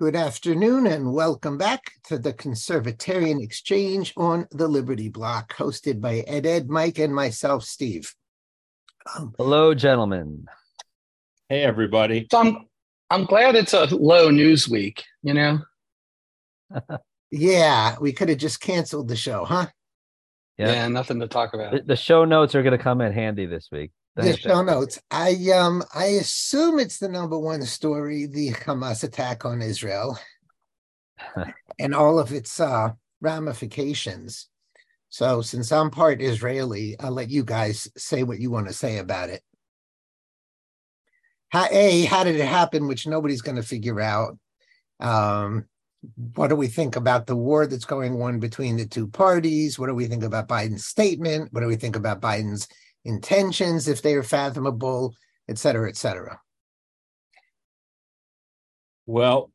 Good afternoon and welcome back to the Conservatarian Exchange on the Liberty Block, hosted by Ed Ed, Mike, and myself, Steve. Um, Hello, gentlemen. Hey, everybody. So I'm, I'm glad it's a low news week, you know? yeah, we could have just canceled the show, huh? Yeah, yeah nothing to talk about. The, the show notes are going to come in handy this week. The show notes. I um I assume it's the number one story, the Hamas attack on Israel, and all of its uh, ramifications. So, since I'm part Israeli, I'll let you guys say what you want to say about it. How, a, how did it happen, which nobody's going to figure out? Um, what do we think about the war that's going on between the two parties? What do we think about Biden's statement? What do we think about Biden's intentions, if they are fathomable, et cetera, et cetera? Well,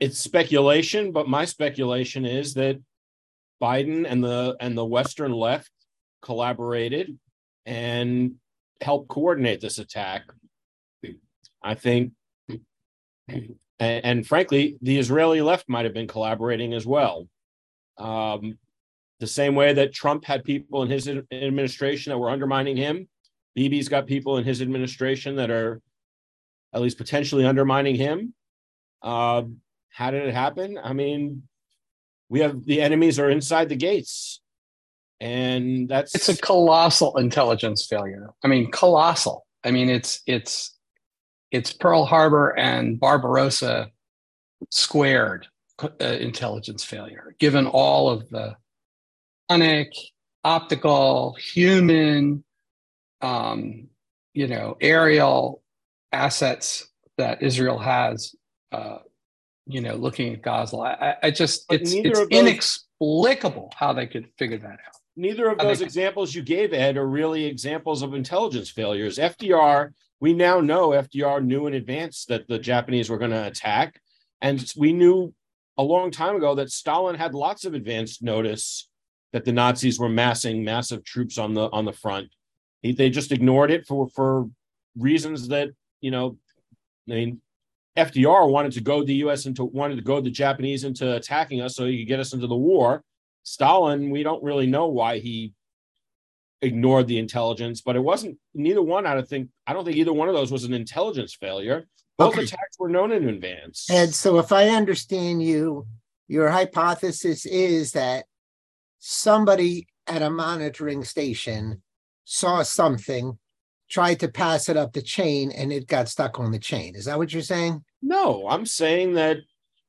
it's speculation, but my speculation is that Biden and the and the Western left collaborated and helped coordinate this attack. I think, and, and frankly, the Israeli left might have been collaborating as well. Um, the same way that Trump had people in his administration that were undermining him, Bibi's got people in his administration that are at least potentially undermining him. Uh, how did it happen? I mean, we have the enemies are inside the gates, and that's it's a colossal intelligence failure. I mean, colossal. I mean, it's it's it's Pearl Harbor and Barbarossa squared uh, intelligence failure, given all of the sonic, optical, human, um, you know, aerial assets that Israel has, uh, you know, looking at Gaza. I, I just, but it's, it's those, inexplicable how they could figure that out. Neither of those examples you gave, Ed, are really examples of intelligence failures. FDR, we now know FDR knew in advance that the Japanese were going to attack. And we knew a long time ago that Stalin had lots of advanced notice that the Nazis were massing massive troops on the on the front. He, they just ignored it for for reasons that you know. I mean, FDR wanted to go the U.S. into wanted to go the Japanese into attacking us so he could get us into the war. Stalin, we don't really know why he ignored the intelligence, but it wasn't neither one. I don't think I don't think either one of those was an intelligence failure. Both okay. attacks were known in advance. And so, if I understand you, your hypothesis is that somebody at a monitoring station saw something, tried to pass it up the chain, and it got stuck on the chain. Is that what you're saying? No, I'm saying that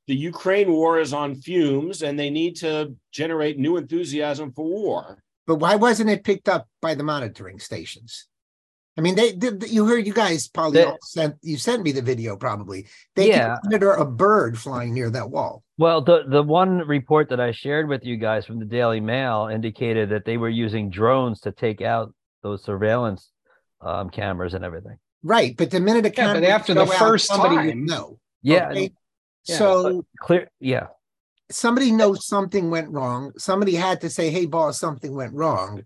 the Ukraine war is on fumes and they need to generate new enthusiasm for war. But why wasn't it picked up by the monitoring stations? I mean, they did. You heard you guys probably sent you sent me the video. Probably they yeah. monitor a bird flying near that wall. Well, the the one report that I shared with you guys from the Daily Mail indicated that they were using drones to take out those surveillance um, cameras and everything. Right, but the minute a camera, yeah, but after the first out, somebody time, no. Yeah. Okay? yeah. So clear. Yeah. Somebody knows something went wrong. Somebody had to say, "Hey, boss, something went wrong."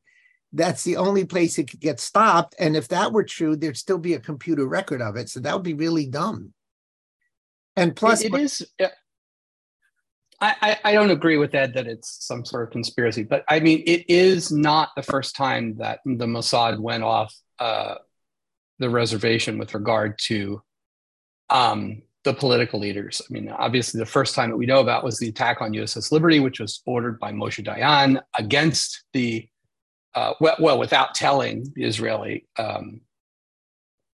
that's the only place it could get stopped. And if that were true, there'd still be a computer record of it. So that would be really dumb. And plus, it, it is. I, I don't agree with that that it's some sort of conspiracy, but I mean it is not the first time that the Mossad went off uh, the reservation with regard to um, the political leaders. I mean, obviously, the first time that we know about was the attack on USS Liberty, which was ordered by Moshe Dayan against the uh, well, well, without telling the Israeli um,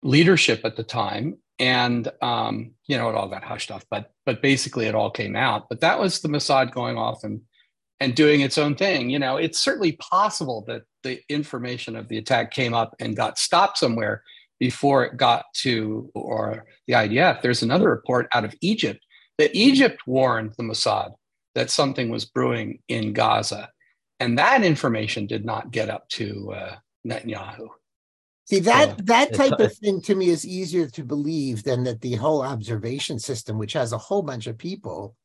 leadership at the time, and um, you know, it all got hushed off. But but basically, it all came out. But that was the Mossad going off and and doing its own thing. You know, it's certainly possible that the information of the attack came up and got stopped somewhere before it got to or the IDF. There's another report out of Egypt that Egypt warned the Mossad that something was brewing in Gaza and that information did not get up to uh, Netanyahu. See that so, that type of thing to me is easier to believe than that the whole observation system, which has a whole bunch of people,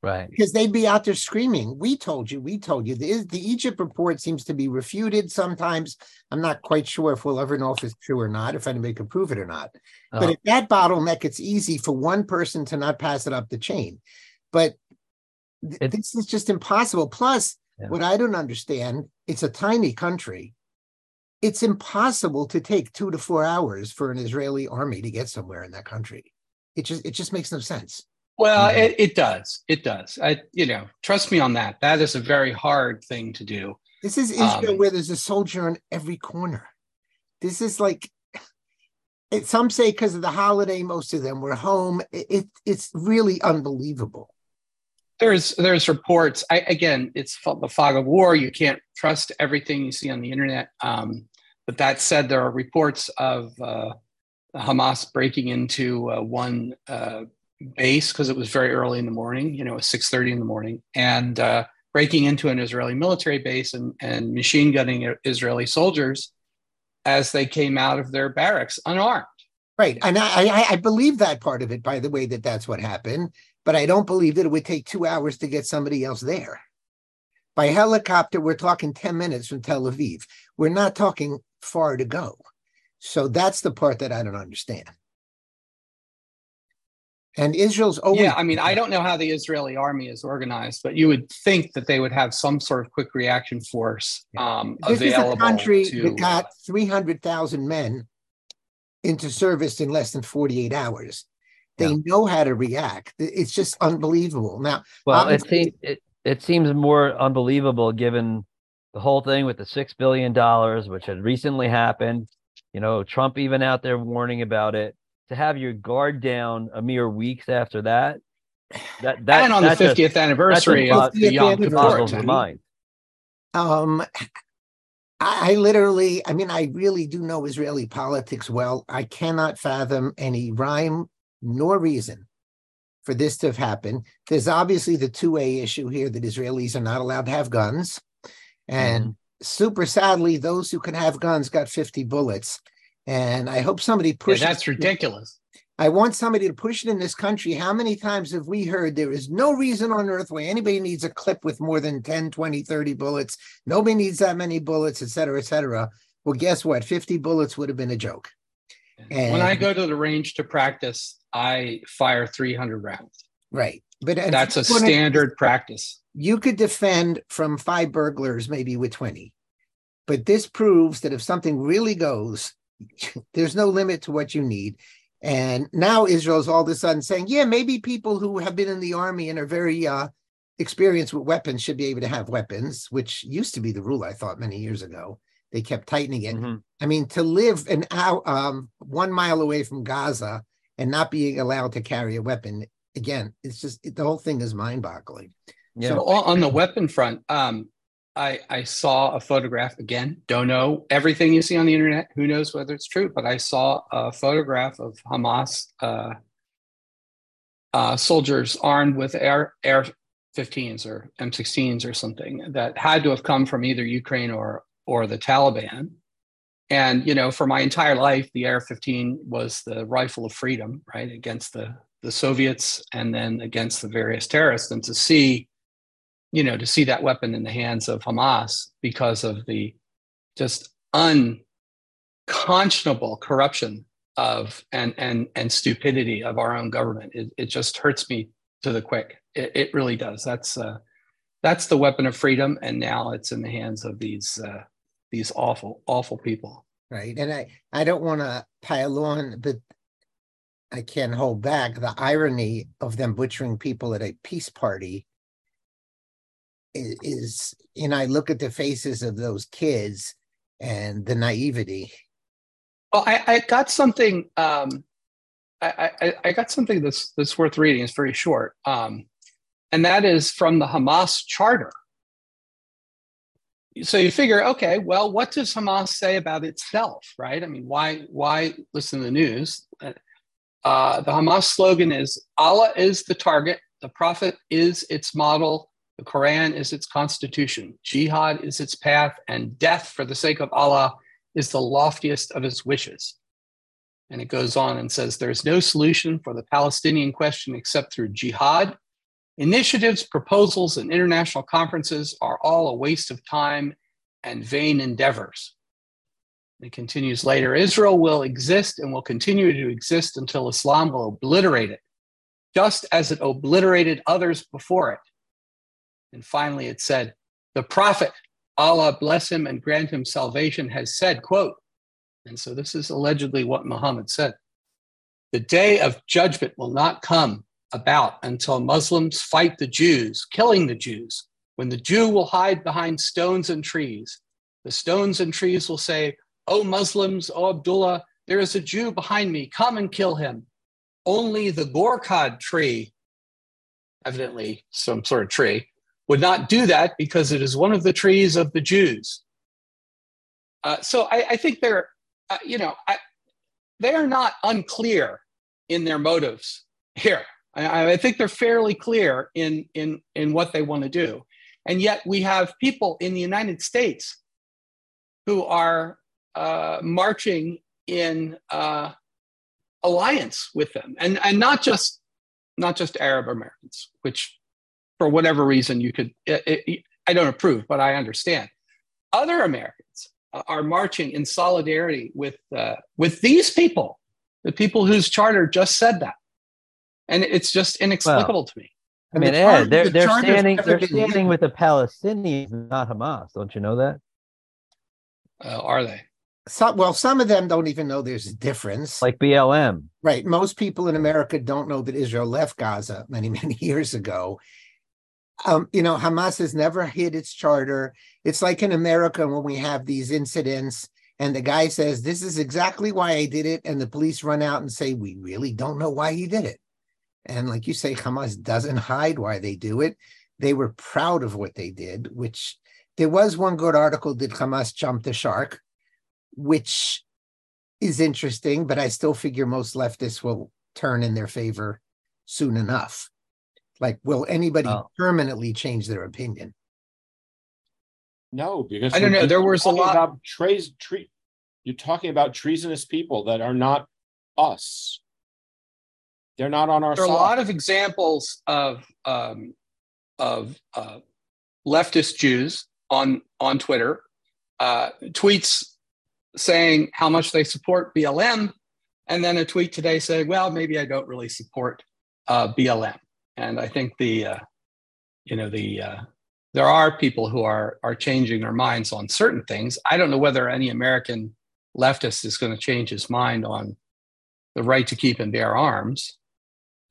Right. Because they'd be out there screaming, We told you, we told you. The, the Egypt report seems to be refuted sometimes. I'm not quite sure if we'll ever know if it's true or not, if anybody can prove it or not. But Oh. at that bottleneck, it's easy for one person to not pass it up the chain. But th- this is just impossible. Plus, Yeah. what I don't understand, it's a tiny country. It's impossible to take two to four hours for an Israeli army to get somewhere in that country. It just it just makes no sense. Well, Mhm. it, it does. It does. I, you know, trust me on that. That is a very hard thing to do. This is Israel Um, where there's a soldier on every corner. This is like it, some say because of the holiday, most of them were home. It, it it's really unbelievable. There's there's reports. I, again, it's the fog of war. You can't trust everything you see on the internet. Um, but that said, there are reports of uh, Hamas breaking into uh, one uh, base because it was very early in the morning. You know, it was six thirty in the morning, and uh, breaking into an Israeli military base and, and machine gunning Israeli soldiers as they came out of their barracks unarmed. Right. And I, I I believe that part of it, by the way, that that's what happened. But I don't believe that it would take two hours to get somebody else there. By helicopter, we're talking 10 minutes from Tel Aviv. We're not talking far to go. So that's the part that I don't understand. And Israel's always yeah, I mean, I don't know how the Israeli army is organized, but you would think that they would have some sort of quick reaction force um, this is a country to. that got uh, 300,000 men into service in less than 48 hours. They Yeah. know how to react. It's just unbelievable. Now, Well, it seems it, it seems more unbelievable given the whole thing with the six billion dollars, which had recently happened. You know, Trump even out there warning about it. To have your guard down a mere weeks after that, that that and on the that just 50th anniversary of the 50th Yom Kippur the mind. Um, I, I literally, I mean, I really do know Israeli politics well. I cannot fathom any rhyme nor reason for this to have happened. There's obviously the 2A issue here that Israelis are not allowed to have guns. And mm-hmm. super sadly, those who can have guns got 50 bullets. And I hope somebody Yeah, pushes. that's ridiculous. I want somebody to push it in this country. How many times have we heard there is no reason on earth why anybody needs a clip with more than 10, 20, 30 bullets? Nobody needs that many bullets, et cetera, et cetera. Well, guess what? 50 bullets would have been a joke. when I go to the range to practice, I fire 300 rounds. Right. But That's a if wanna- standard practice. You could defend from five burglars, maybe with 20. But this proves that if something really goes, there's no limit to what you need. And now Israel's all of a sudden saying, yeah, maybe people who have been in the army and are very uh, experienced with weapons should be able to have weapons, which used to be the rule, I thought, many years ago. They kept tightening it. Mhm. I mean, to live an hour, um, one mile away from Gaza and not being allowed to carry a weapon, again, it's just the whole thing is mind boggling. Yeah. So on on the weapon front, um, I, I saw a photograph again. Don't know everything you see on the internet. Who knows whether it's true? But I saw a photograph of Hamas uh, uh, soldiers armed with air air 15s or M16s or something that had to have come from either Ukraine or or the Taliban. And you know, for my entire life, the AR-15 was the rifle of freedom, right, against the the Soviets and then against the various terrorists. And to see you know, to see that weapon in the hands of Hamas because of the just unconscionable corruption of and and and stupidity of our own government. It, it just hurts me to the quick. It, it really does. That's uh, that's the weapon of freedom, and now it's in the hands of these uh, these awful awful people. Right. And I, I don't want to pile on, but I can't hold back the irony of them butchering people at a peace party is, you know, I look at the faces of those kids and the naivety. Well, I, I got something. Um, I, I, I got something that's that's worth reading. It's very short, um, and that is from the Hamas charter. So you figure, okay, well, what does Hamas say about itself, right? I mean, why why listen to the news? Uh, the Hamas slogan is Allah is the target, the Prophet is its model, the Quran is its constitution, Jihad is its path, and death for the sake of Allah is the loftiest of his wishes. And it goes on and says there's no solution for the Palestinian question except through jihad. Initiatives, proposals, and international conferences are all a waste of time and vain endeavors. It continues later Israel will exist and will continue to exist until Islam will obliterate it, just as it obliterated others before it. And finally, it said, The Prophet, Allah bless him and grant him salvation, has said, quote, and so this is allegedly what Muhammad said the day of judgment will not come about until Muslims fight the Jews, killing the Jews, when the Jew will hide behind stones and trees. The stones and trees will say, O Muslims, O Abdullah, there is a Jew behind me, come and kill him. Only the Gharqad tree, evidently some sort of tree, would not do that because it is one of the trees of the Jews. Uh, so I, I, think they're, uh, you know, I, they are not unclear in their motives here. I, I think they're fairly clear in, in, in what they want to do. And yet we have people in the United States who are uh, marching in uh, alliance with them, and and not just not just Arab Americans, which for whatever reason you could it, it, I don't approve, but I understand. Other Americans are marching in solidarity with uh, with these people, the people whose charter just said that, and it's just inexplicable well, to me. I mean, Ed, they're, the they're standing they're standing with the Palestinians, not Hamas. Don't you know that? Uh, are they? Some, well, some of them don't even know there's a difference. Like BLM. Right. Most people in America don't know that Israel left Gaza many, many years ago. Um, you know, Hamas has never hid its charter. It's like in America when we have these incidents and the guy says, This is exactly why I did it. And the police run out and say, We really don't know why he did it. And like you say, Hamas doesn't hide why they do it. They were proud of what they did, which there was one good article Did Hamas jump the shark? which is interesting, but I still figure most leftists will turn in their favor soon enough. Like, will anybody oh. permanently change their opinion? No, because I don't know. There was a lot about trees. Tre- you're talking about treasonous people that are not us. They're not on our there side. There are a lot of examples of um, of uh, leftist Jews on on Twitter uh, tweets saying how much they support BLM, and then a tweet today saying, "Well, maybe I don't really support uh, BLM." And I think the, uh, you know, the uh, there are people who are are changing their minds on certain things. I don't know whether any American leftist is going to change his mind on the right to keep and bear arms.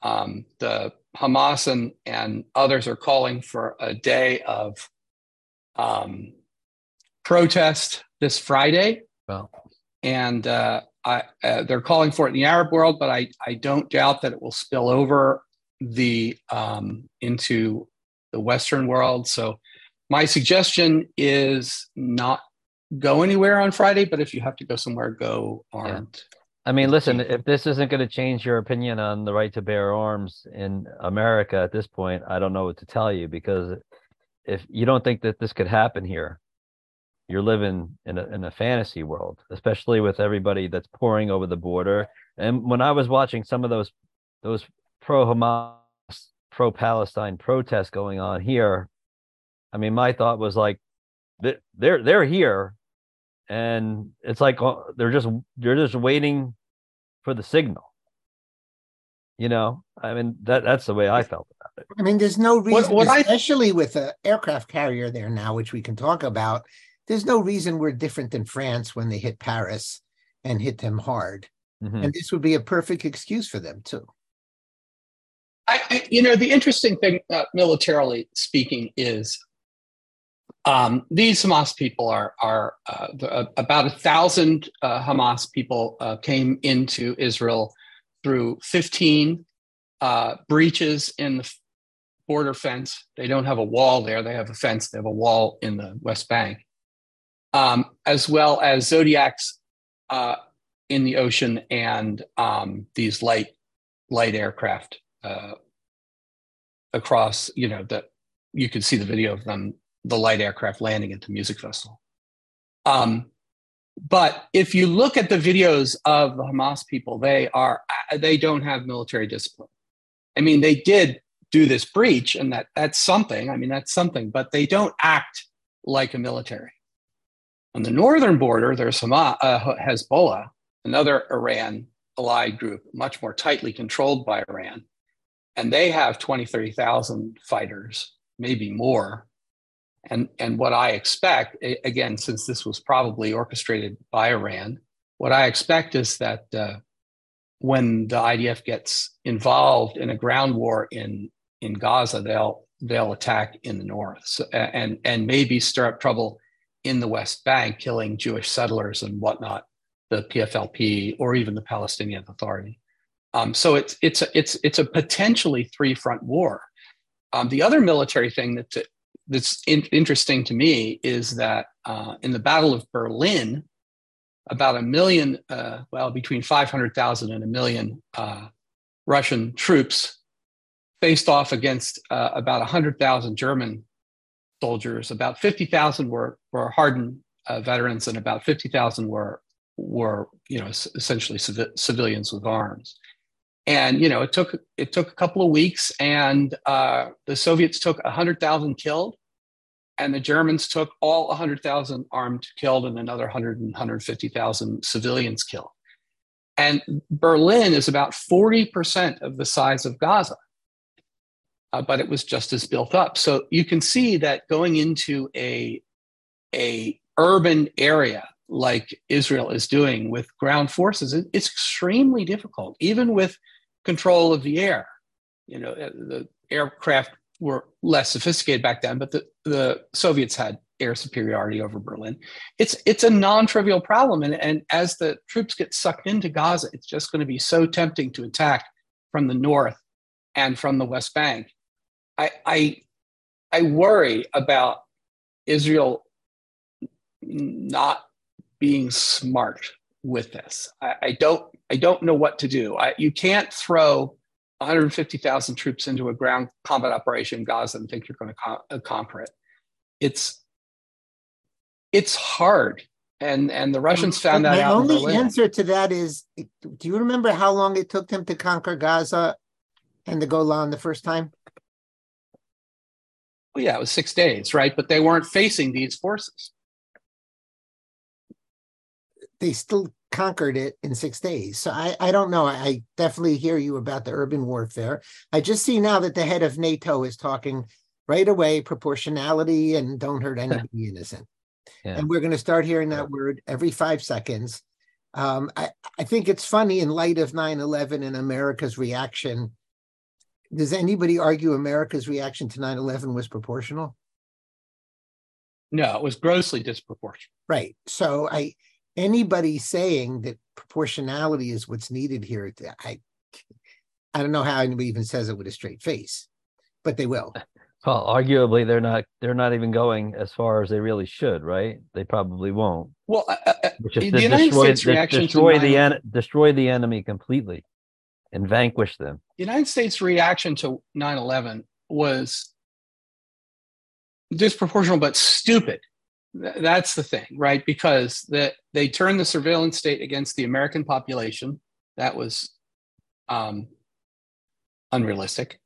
Um, the Hamas and, and others are calling for a day of um, protest this Friday well, and uh, I, uh, they're calling for it in the Arab world, but I, I don't doubt that it will spill over the um, into the Western world. So my suggestion is not go anywhere on Friday, but if you have to go somewhere, go armed. Yeah. I mean, listen, if this isn't going to change your opinion on the right to bear arms in America at this point, I don't know what to tell you because if you don't think that this could happen here, you're living in a, in a fantasy world, especially with everybody that's pouring over the border. And when I was watching some of those those pro Hamas, pro Palestine protests going on here, I mean, my thought was like, they're they're here, and it's like uh, they're just they're just waiting for the signal. You know, I mean that that's the way I felt about it. I mean, there's no reason, what, what especially I, with an aircraft carrier there now, which we can talk about there's no reason we're different than France when they hit Paris and hit them hard. Mm-hmm. And this would be a perfect excuse for them too. I, I you know, the interesting thing, uh, militarily speaking, is um, these Hamas people are are uh, the, uh, about a thousand uh, Hamas people uh, came into Israel through 15 uh, breaches in the border fence. They don't have a wall there; they have a fence. They have a wall in the West Bank, um, as well as zodiacs uh, in the ocean and um, these light light aircraft across. You know that you can see the video of them, the light aircraft landing at the music festival. Um, but if you look at the videos of the Hamas people, they are they don't have military discipline. I mean, they did do this breach, and that that's something. I mean, that's something, but they don't act like a military. On the northern border, there's Hamas, uh, Hezbollah, another Iran allied group, much more tightly controlled by Iran. And they have 20, 30,000 fighters, maybe more. And, and what I expect, again, since this was probably orchestrated by Iran, what I expect is that uh, when the IDF gets involved in a ground war in, in Gaza, they'll, they'll attack in the north so, and, and maybe stir up trouble in the West Bank, killing Jewish settlers and whatnot the PFLP or even the Palestinian Authority. Um, so it's it's a, it's it's a potentially three front war. Um, the other military thing that's that's in, interesting to me is that uh, in the Battle of Berlin, about a million, uh, well, between 500,000 and a million uh, Russian troops faced off against uh, about 100,000 German soldiers. About 50,000 were, were hardened uh, veterans, and about 50,000 were were you know essentially civilians with arms and you know it took it took a couple of weeks and uh, the soviets took 100000 killed and the germans took all 100000 armed killed and another 100 and 150000 civilians killed. And berlin is about 40% of the size of gaza uh, but it was just as built up. So you can see that going into a a urban area like Israel is doing with ground forces, it's extremely difficult, even with control of the air. You know, uh, the aircraft were less sophisticated back then, but the, the Soviets had air superiority over Berlin. It's it's a non-trivial problem, and, and as the troops get sucked into Gaza, it's just going to be so tempting to attack from the north and from the West Bank. I I, I worry about Israel not being smart with this. I, I don't I don't know what to do. I, you can't throw 150,000 troops into a ground combat operation in Gaza and think you're going to uh, conquer it. It's it's hard, and and the Russians found that My out. My only answer to that is: Do you remember how long it took them to conquer Gaza and the Golan the first time? Well, yeah, it was six days, right? But they weren't facing these forces they still conquered it in six days. So I, I don't know. I definitely hear you about the urban warfare. I just see now that the head of NATO is talking right away proportionality and don't hurt anybody innocent. Yeah. And we're going to start hearing that word every five seconds. Um, I, I think it's funny in light of 9 11 and America's reaction. Does anybody argue America's reaction to 9 11 was proportional? No, it was grossly disproportionate. Right. So I, anybody saying that proportionality is what's needed here, I I don't know how anybody even says it with a straight face, but they will. Well, arguably, they're not they're not even going as far as they really should, right? They probably won't. Well, uh, uh, uh the United destroy, States reaction destroy to the en- destroy the enemy completely and vanquish them. The United States reaction to 9-11 was disproportional but stupid that's the thing, right? Because that they turned the surveillance state against the American population. That was um, unrealistic.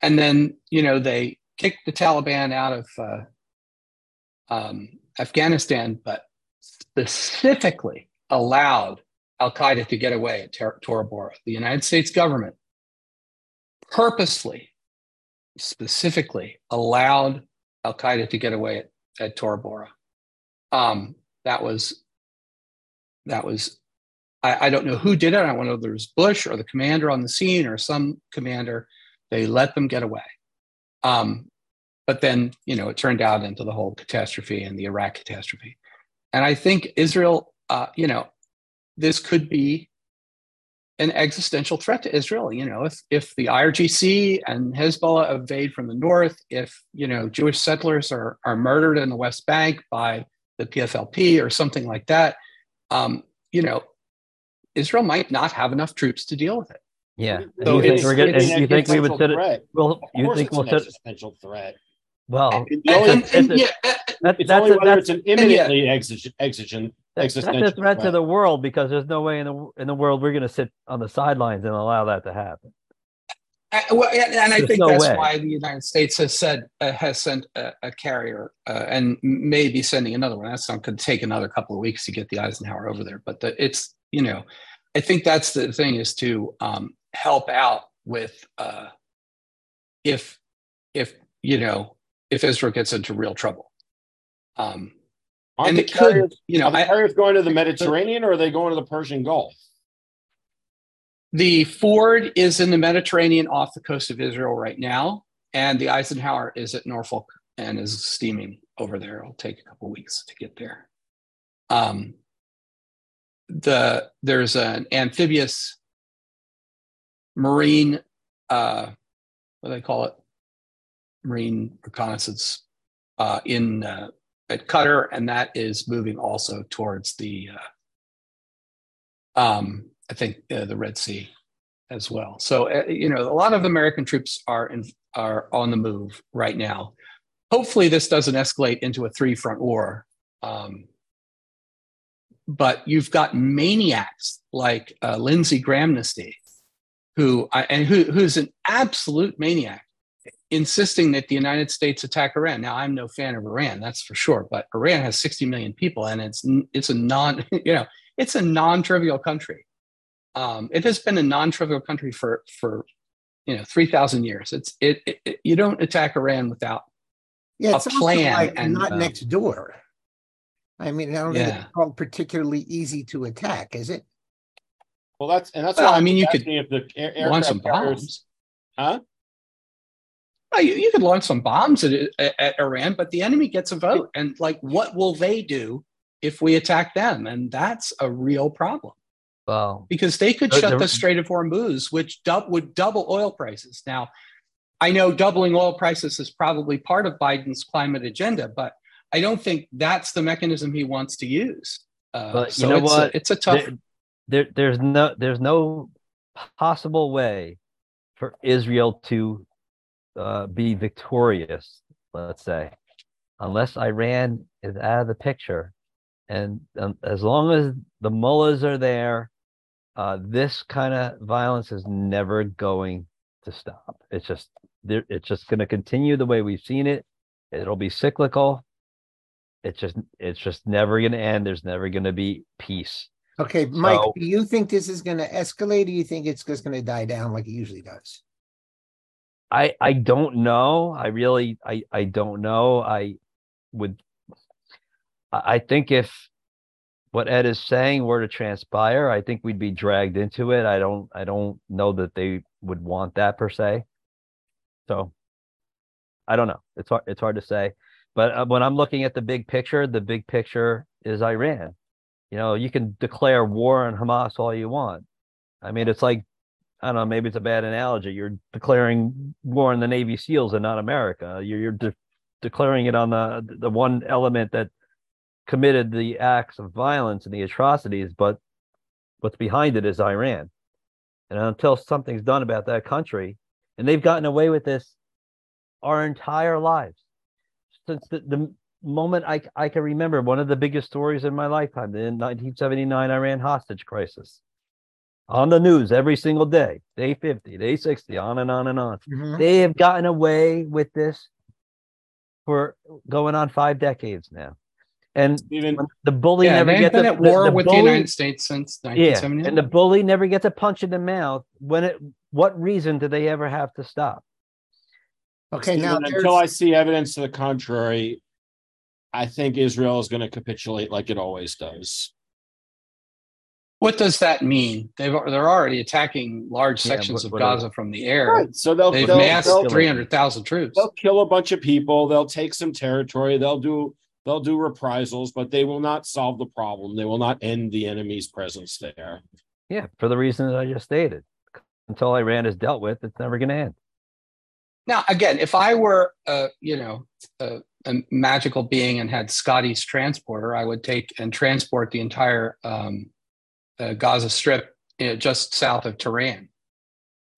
And then, you know, they kicked the Taliban out of uh, um, Afghanistan, but specifically allowed Al Qaeda to get away at Tor- Tora Bora. The United States government purposely, specifically allowed Al Qaeda to get away at at Tora Bora. Um, that was that was I, I, don't know who did it. I don't know whether it was Bush or the commander on the scene or some commander. They let them get away. Um, but then you know it turned out into the whole catastrophe and the Iraq catastrophe. And I think Israel, uh, you know, this could be an existential threat to Israel. You know, if if the IRGC and Hezbollah invade from the north, if you know Jewish settlers are are murdered in the West Bank by the PFLP or something like that, um, you know, Israel might not have enough troops to deal with it. Yeah. So you think, gonna, you think we would set it? Well, you think we'll set existential threat? Well, and, and, and, and, yeah, that's, it's only whether it's an imminently exigent, exigent that's, that's a threat to the world because there's no way in the in the world we're going to sit on the sidelines and allow that to happen. I, well, and, and I There's think no that's way. why the United States has said uh, has sent a, a carrier uh, and may be sending another one. That's not going to take another couple of weeks to get the Eisenhower over there. But the, it's you know, I think that's the thing is to um, help out with uh, if if you know if Israel gets into real trouble. Um, Aren't and the it could, you know, are the I, carriers going to the Mediterranean or are they going to the Persian Gulf? The Ford is in the Mediterranean off the coast of Israel right now, and the Eisenhower is at Norfolk and is steaming over there. It'll take a couple weeks to get there. Um, the there's an amphibious marine, uh, what do they call it? Marine reconnaissance uh, in uh, at Qatar, and that is moving also towards the uh, um, I think uh, the Red Sea as well. So uh, you know, a lot of American troops are in, are on the move right now. Hopefully, this doesn't escalate into a three front war. Um, but you've got maniacs like uh, Lindsey Grahamnesty, who I, and who, who's an absolute maniac, insisting that the United States attack Iran. Now, I'm no fan of Iran, that's for sure. But Iran has 60 million people, and it's it's a non you know it's a non-trivial country. Um, it has been a non-trivial country for for you know 3,000 years. It's it, it, it you don't attack Iran without Yeah, a it's also plan like and, not uh, next door. I mean, I don't think Yeah. it's called particularly easy to attack, is it? Well, that's and that's Well, why I mean, you could asking if the air, launch some aircraft carriers- bombs. Huh? Oh, you, you could launch some bombs at, at, at Iran, but the enemy gets a vote. And like, what will they do if we attack them? And that's a real problem Well, because they could shut the Strait of Hormuz, which dub, would double oil prices. Now, I know doubling oil prices is probably part of Biden's climate agenda, but I don't think that's the mechanism he wants to use. Uh, But you so know it's what? A, it's a tough. there, there, there's no, there's no possible way for Israel to uh, be victorious. Let's say, unless Iran is out of the picture, and um, as long as the mullahs are there, uh, this kind of violence is never going to stop. It's just there. It's just going to continue the way we've seen it. It'll be cyclical. It's just it's just never going to end. There's never going to be peace. Okay, Mike, So- do you think this is going to escalate or do you think it's just going to die down like it usually does? I I don't know. I really I I don't know. I would I think if what Ed is saying were to transpire, I think we'd be dragged into it. I don't I don't know that they would want that per se. So I don't know. It's hard it's hard to say. But uh, when I'm looking at the big picture, the big picture is Iran. You know, you can declare war on Hamas all you want. I mean, it's like I don't know, maybe it's a bad analogy. You're declaring war on the Navy SEALs and not America. You're, you're de- declaring it on the the one element that committed the acts of violence and the atrocities, but what's behind it is Iran. And until something's done about that country, and they've gotten away with this our entire lives since the, the moment I, I can remember, one of the biggest stories in my lifetime, the 1979 Iran hostage crisis on the news every single day, day 50, day 60, on and on and on. Mhm. They have gotten away with this for going on five decades now. And Even when the bully yeah, never they've gets been a, at war the with bully- the United States since 1970. yeah, and the bully never gets a punch in the mouth. When it, what reason do they ever have to stop? Okay, now until I see evidence to the contrary, I think Israel is going to capitulate like it always does. What does that mean? They've they're already attacking large Yeah, sections what- of Gaza from the air. So they'll They've they'll, massed they'll, three hundred thousand troops. they'll kill a bunch of people. They'll take some territory. They'll do they'll do reprisals, but they will not solve the problem. They will not end the enemy's presence there. Yeah, for the reasons I just stated. Until Iran is dealt with, it's never going to end. Now, again, if I were, uh, you know, a, a magical being and had Scotty's transporter, I would take and transport the entire um, uh, Gaza Strip just south of Tehran,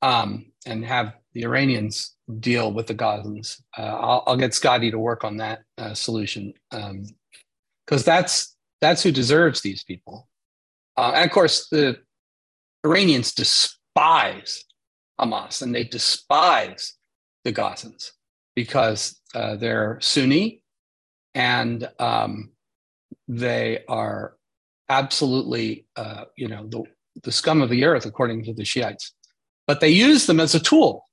um, and have the Iranians deal with the Gazans. Uh, I'll, I'll get Scotty to work on that uh, solution because that's that's who deserves these people. Uh, and of course, the Iranians despise Hamas, and they despise the Gazans because uh, they're Sunni and um, they are absolutely, uh, you know, the, the scum of the earth, according to the Shiites. But they use them as a tool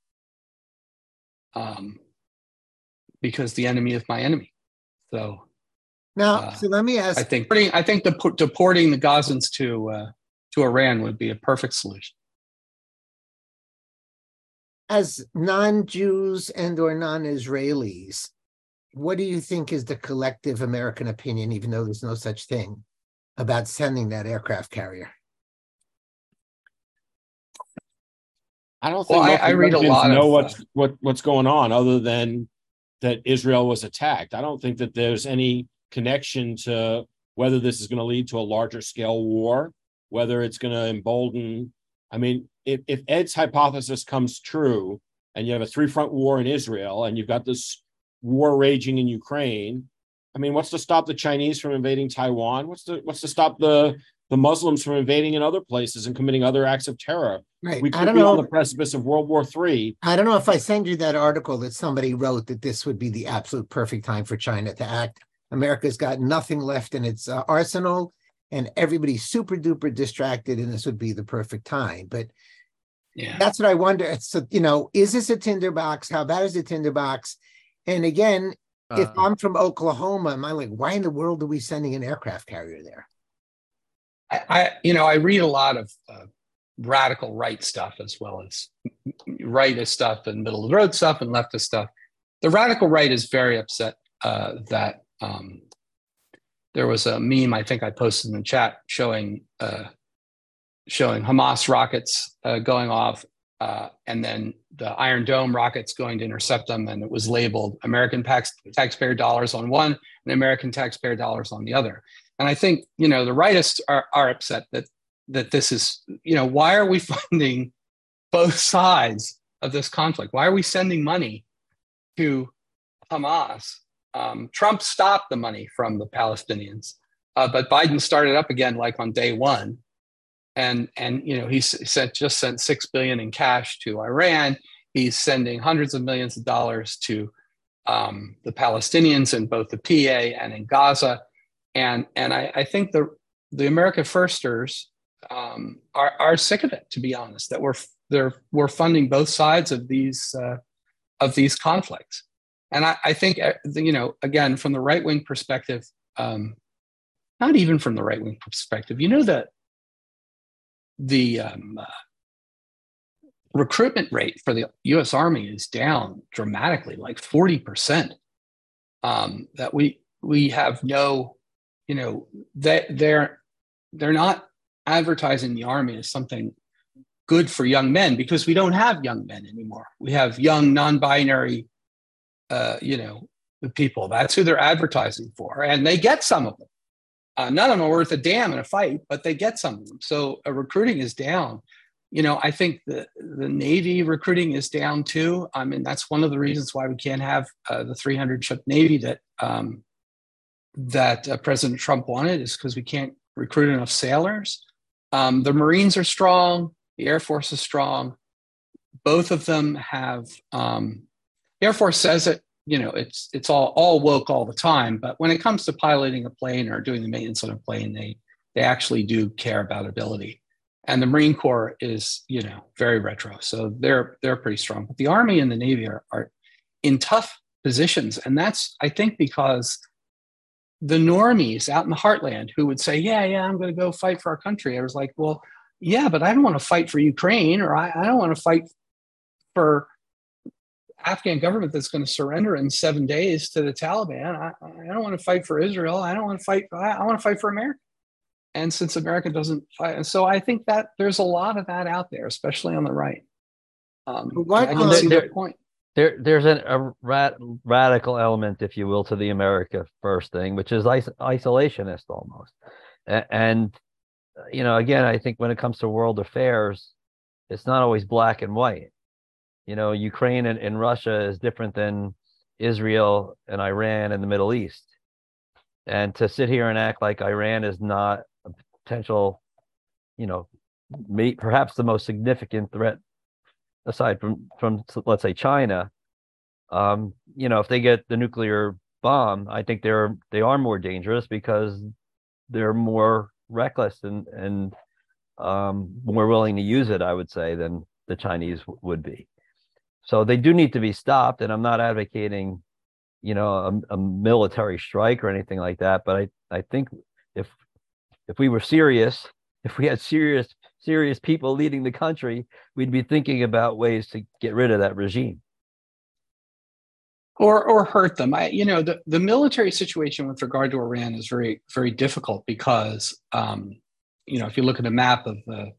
um, because the enemy is my enemy. So now, uh, so let me ask. I think I think the, deporting the Gazans to uh, to Iran would be a perfect solution. As non-Jews and or non-Israelis, what do you think is the collective American opinion, even though there's no such thing, about sending that aircraft carrier? I don't think well, I, I, read a lot know of, what's what what's going on other than that Israel was attacked. I don't think that there's any connection to whether this is going to lead to a larger scale war, whether it's going to embolden. I mean, if, if Ed's hypothesis comes true, and you have a three front war in Israel, and you've got this war raging in Ukraine, I mean, what's to stop the Chinese from invading Taiwan? What's to what's to stop the the Muslims from invading in other places and committing other acts of terror? Right. We could I don't be know. on the precipice of World War III. I don't know if I send you that article that somebody wrote that this would be the absolute perfect time for China to act. America's got nothing left in its uh, arsenal, and everybody's super duper distracted, and this would be the perfect time. But yeah, that's what I wonder. So you know, is this a tinderbox? How bad is a tinderbox? And again, uh, if I'm from Oklahoma, am I like, why in the world are we sending an aircraft carrier there? I, I you know, I read a lot of uh, radical right stuff as well as rightist stuff and middle of the road stuff and leftist stuff. The radical right is very upset uh, that um, there was a meme I think I posted in the chat showing uh, showing Hamas rockets uh, going off uh, and then the Iron Dome rockets going to intercept them, and it was labeled American tax, taxpayer dollars on one and American taxpayer dollars on the other. And I think you know the rightists are, are upset that that this is you know why are we funding both sides of this conflict? Why are we sending money to Hamas? Um, Trump stopped the money from the Palestinians, uh, but Biden started up again like on day one and and you know he sent just sent six billion in cash to Iran. He's sending hundreds of millions of dollars to um, the Palestinians in both the PA and in Gaza, and and I, I think the the America Firsters um, are are sick of it. To be honest, that we're they're we're funding both sides of these uh, of these conflicts, and I, I think uh, you know again from the right wing perspective. Um, not even from the right wing perspective. You know that the um, uh, recruitment rate for the U.S. Army is down dramatically, like forty percent. Um, that we we have no, you know, that they're they're not advertising the Army as something good for young men because we don't have young men anymore. We have young non-binary, uh, you know, people. That's who they're advertising for, and they get some of them. Uh, none of them are worth a damn in a fight, but they get some of them. So uh, recruiting is down. You know, I think the the Navy recruiting is down too. I mean, that's one of the reasons why we can't have uh, the 300 ship Navy that um, that uh, President Trump wanted, is because we can't recruit enough sailors. Um, the Marines are strong. The Air Force is strong. Both of them have. Um, Air Force says it you know it's it's all all woke all the time but when it comes to piloting a plane or doing the maintenance on a plane they they actually do care about ability. And the marine corps is you know very retro so they're they're pretty strong. But the army and the navy are, are in tough positions and that's i think because the normies out in the heartland who would say yeah yeah i'm going to go fight for our country i was like well yeah but i don't want to fight for ukraine or i, I don't want to fight for Afghan government that's going to surrender in seven days to the Taliban. I, I don't want to fight for Israel. I don't want to fight. I, I want to fight for America. And since America doesn't fight, and so I think that there's a lot of that out there, especially on the right. Um, what, I can um, see there, point. There, there's an, a rat, radical element, if you will, to the America First thing, which is is- isolationist almost. And, and you know, again, I think when it comes to world affairs, it's not always black and white you know, Ukraine and, and Russia is different than Israel and Iran and the Middle East. And to sit here and act like Iran is not a potential, you know, may, perhaps the most significant threat aside from from let's say China, um, you know, if they get the nuclear bomb, I think they're they are more dangerous because they're more reckless and and um, more willing to use it, I would say, than the Chinese w- would be. So they do need to be stopped, and I'm not advocating, you know, a, a military strike or anything like that. But I I think if if we were serious, if we had serious serious people leading the country, we'd be thinking about ways to get rid of that regime or or hurt them. I, you know, the, the military situation with regard to Iran is very very difficult because, um, you know, if you look at a map of the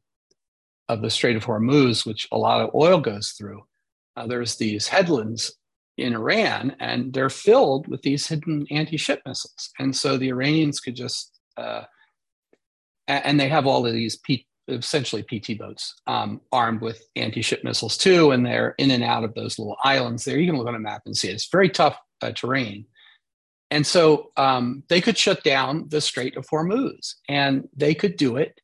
of the Strait of Hormuz, which a lot of oil goes through, uh, there's these headlands in Iran, and they're filled with these hidden anti-ship missiles, and so the Iranians could just uh, and they have all of these P- essentially PT boats um, armed with anti-ship missiles too, and they're in and out of those little islands there. You can look on a map and see it. It's very tough uh, terrain. And so um, they could shut down the Strait of Hormuz, and they could do it,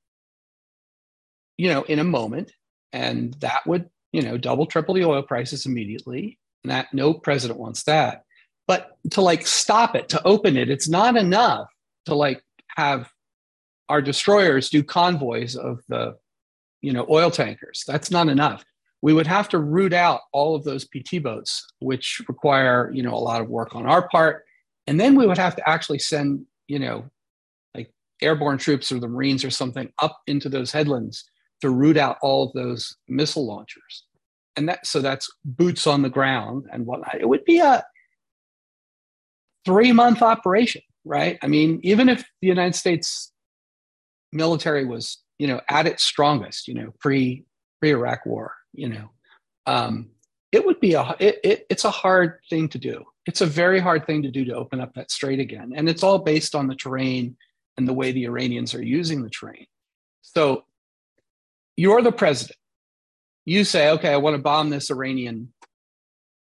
you know, in a moment, and that would, you know, double, triple the oil prices immediately. And that no president wants that. But to like stop it, to open it, it's not enough to like have our destroyers do convoys of the you know oil tankers that's not enough we would have to root out all of those pt boats which require you know a lot of work on our part and then we would have to actually send you know like airborne troops or the marines or something up into those headlands to root out all of those missile launchers. And that so that's boots on the ground and whatnot. It would be a three month operation right? I mean even if the united states military was you know at its strongest you know pre pre iraq war you know um, it would be a it, it, it's a hard thing to do. It's a very hard thing to do to open up that strait again. And it's all based on the terrain and the way the iranians are using the terrain. So you're the president you say okay i want to bomb this iranian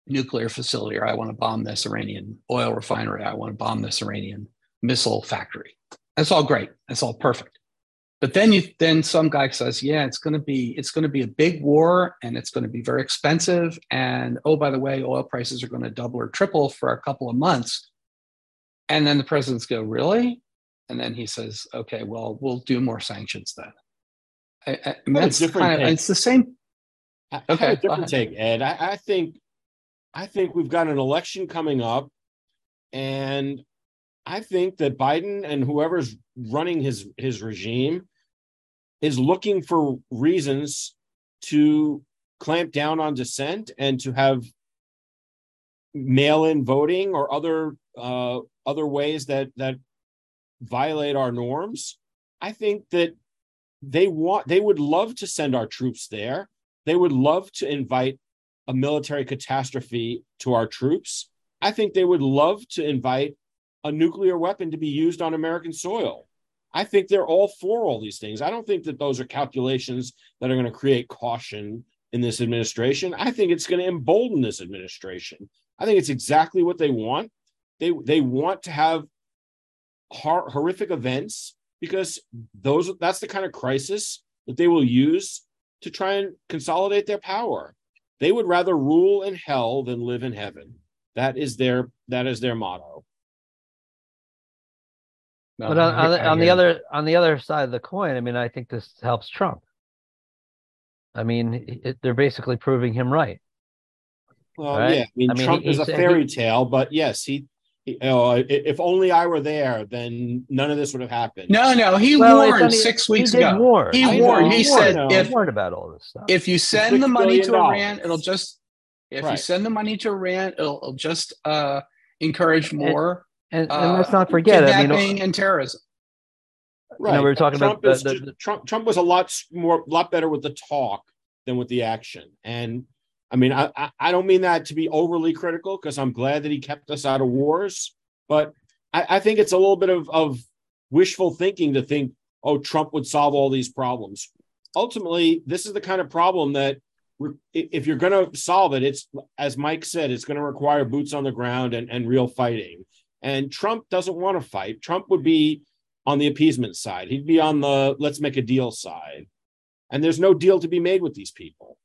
nuclear facility or i want to bomb this iranian oil refinery i want to bomb this iranian missile factory that's all great that's all perfect but then you then some guy says, yeah, it's going to be it's to be a big war and it's going to be very expensive. And oh, by the way, oil prices are going to double or triple for a couple of months. And then the presidents go, really? And then he says, okay, well, we'll do more sanctions then. I, I, that's kind of, it's the same. Okay, different take, Ed. I, I think, I think we've got an election coming up, and I think that Biden and whoever's running his his regime is looking for reasons to clamp down on dissent and to have mail-in voting or other uh, other ways that that violate our norms. I think that they want they would love to send our troops there. They would love to invite a military catastrophe to our troops. I think they would love to invite a nuclear weapon to be used on American soil. I think they're all for all these things. I don't think that those are calculations that are going to create caution in this administration. I think it's going to embolden this administration. I think it's exactly what they want. They they want to have hor- horrific events because those that's the kind of crisis that they will use to try and consolidate their power. They would rather rule in hell than live in heaven. That is their that is their motto. No, but on, on, the, on the other on the other side of the coin, I mean, I think this helps Trump. I mean, it, they're basically proving him right. Well, right? yeah. I mean, I mean Trump he, is a fairy he, tale, but yes, he, he. Oh, if only I were there, then none of this would have happened. No, no, he well, warned six weeks he ago. Warn. He I warned. Know, he said, "If warned about all this stuff, if you send the money to Iran, it'll just if right. you send the money to Iran, it'll, it'll just uh, encourage more." And, and let's not uh, forget, kidnapping I mean, and terrorism. Right. You know, we were talking Trump about the, the, the, Trump. Trump was a lot more, lot better with the talk than with the action. And I mean, I, I, don't mean that to be overly critical because I'm glad that he kept us out of wars. But I, I think it's a little bit of, of wishful thinking to think, oh, Trump would solve all these problems. Ultimately, this is the kind of problem that if you're going to solve it, it's as Mike said, it's going to require boots on the ground and, and real fighting. And Trump doesn't want to fight. Trump would be on the appeasement side. He'd be on the let's make a deal side. And there's no deal to be made with these people.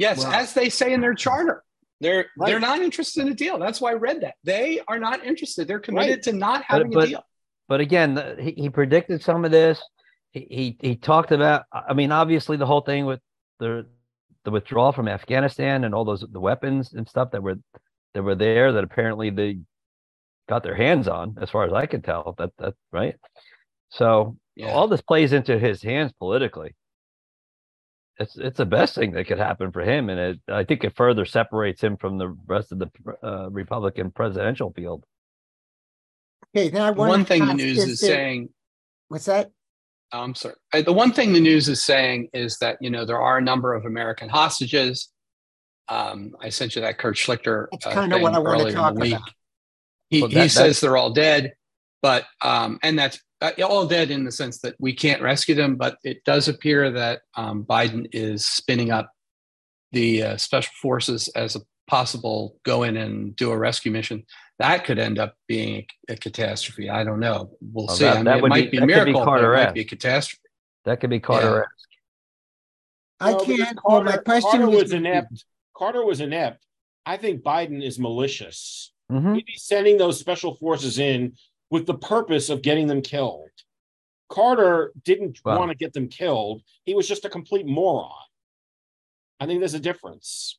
Yes, as they say in their charter. They're Right. they're not interested in a deal. That's why I read that. They are not interested. They're committed Right. to not But- having but- a deal. but again, the- he, he predicted some of this. He, he he talked about. I mean, obviously, the whole thing with the the withdrawal from Afghanistan and all those the weapons and stuff that were that were there that apparently they got their hands on, as far as I can tell. That that right. So Yeah. all this plays into his hands politically. It's it's the best thing that could happen for him, and it, I think it further separates him from the rest of the uh, Republican presidential field. Okay, now I One thing the news is saying What's that? Oh, I'm sorry. Uh, The one thing the news is saying is that you know there are a number of American hostages. Um, I sent you that Kurt Schlichter. That's uh, kinda what I wanna earlier in the talk about. He, Well, he that- that- says they're all dead, but um, and that's uh, all dead in the sense that we can't rescue them. But it does appear that um, Biden is spinning up the uh, special forces as a possible go in and do a rescue mission. That could end up being a, catastrophe. I don't know. We'll Well, see. that- I mean, that it might be- be, a that could be miracle, but it might Carter-esque. be a catastrophe. That could be Carter. I No, can't. well, my question Carter was, was inept. Carter was inept. I think Biden is malicious. Mhm. He'd be sending those special forces in with the purpose of getting them killed. Carter didn't Wow. want to get them killed. He was just a complete moron. I think there's a difference.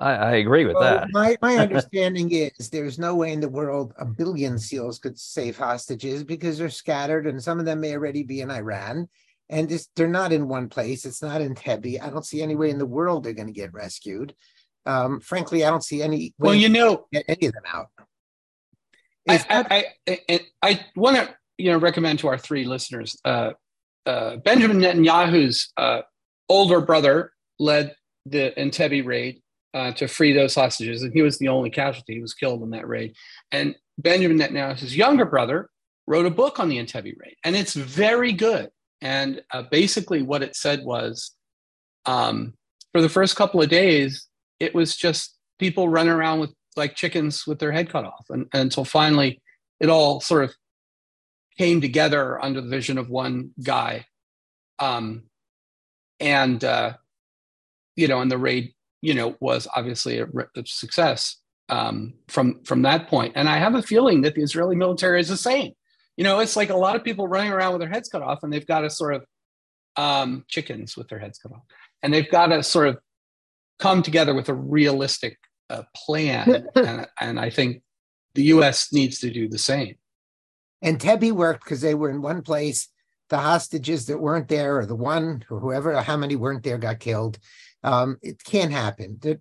I, I agree with well, that. my my understanding is there's no way in the world a billion SEALs could save hostages because they're scattered, and some of them may already be in Iran, and just they're not in one place. It's not Entebbe. I don't see any way in the world they're going to get rescued. Um, frankly, I don't see any way Well, you know, to get any of them out. I, Is that- I, I, I, I want to you know recommend to our three listeners. Uh, uh, Benjamin Netanyahu's uh, older brother led the Entebbe raid uh, to free those hostages, and he was the only casualty. He was killed in that raid. And Benjamin Netanyahu's younger brother wrote a book on the Entebbe raid, and it's very good. And uh, basically, what it said was, um, for the first couple of days, it was just people running around with like chickens with their head cut off, and, until finally, it all sort of came together under the vision of one guy. Um, and uh, you know, and the raid, you know, was obviously a, a success um, from from that point. And I have a feeling that the Israeli military is the same. You know, it's like a lot of people running around with their heads cut off, and they've got a sort of um, chickens with their heads cut off, and they've got to sort of come together with a realistic uh, plan. and, and I think the U.S. needs to do the same. Entebbe worked because they were in one place. The hostages that weren't there, or the one, or whoever, or how many weren't there, got killed. Um, it can't happen. The,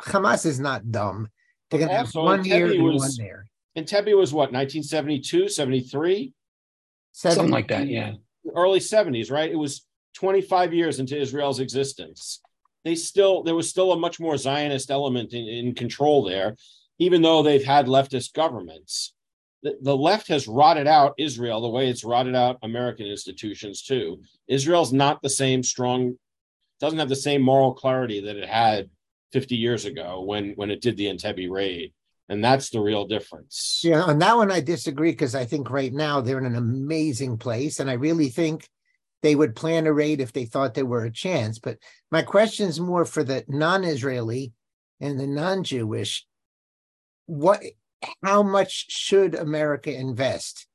Hamas is not dumb. They're going to have one here and was- one there. Entebbe was what, 1972, 73? Something like that, yeah. Early 70s, right? It was 25 years into Israel's existence. They still, there was still a much more Zionist element in, in control there, even though they've had leftist governments. The, the left has rotted out Israel the way it's rotted out American institutions too. Israel's not the same strong, doesn't have the same moral clarity that it had 50 years ago when when it did the Entebbe raid. And that's the real difference. Yeah, on that one I disagree because I think right now they're in an amazing place, and I really think they would plan a raid if they thought there were a chance. But my question is more for the non-Israeli and the non-Jewish. What, how much should America invest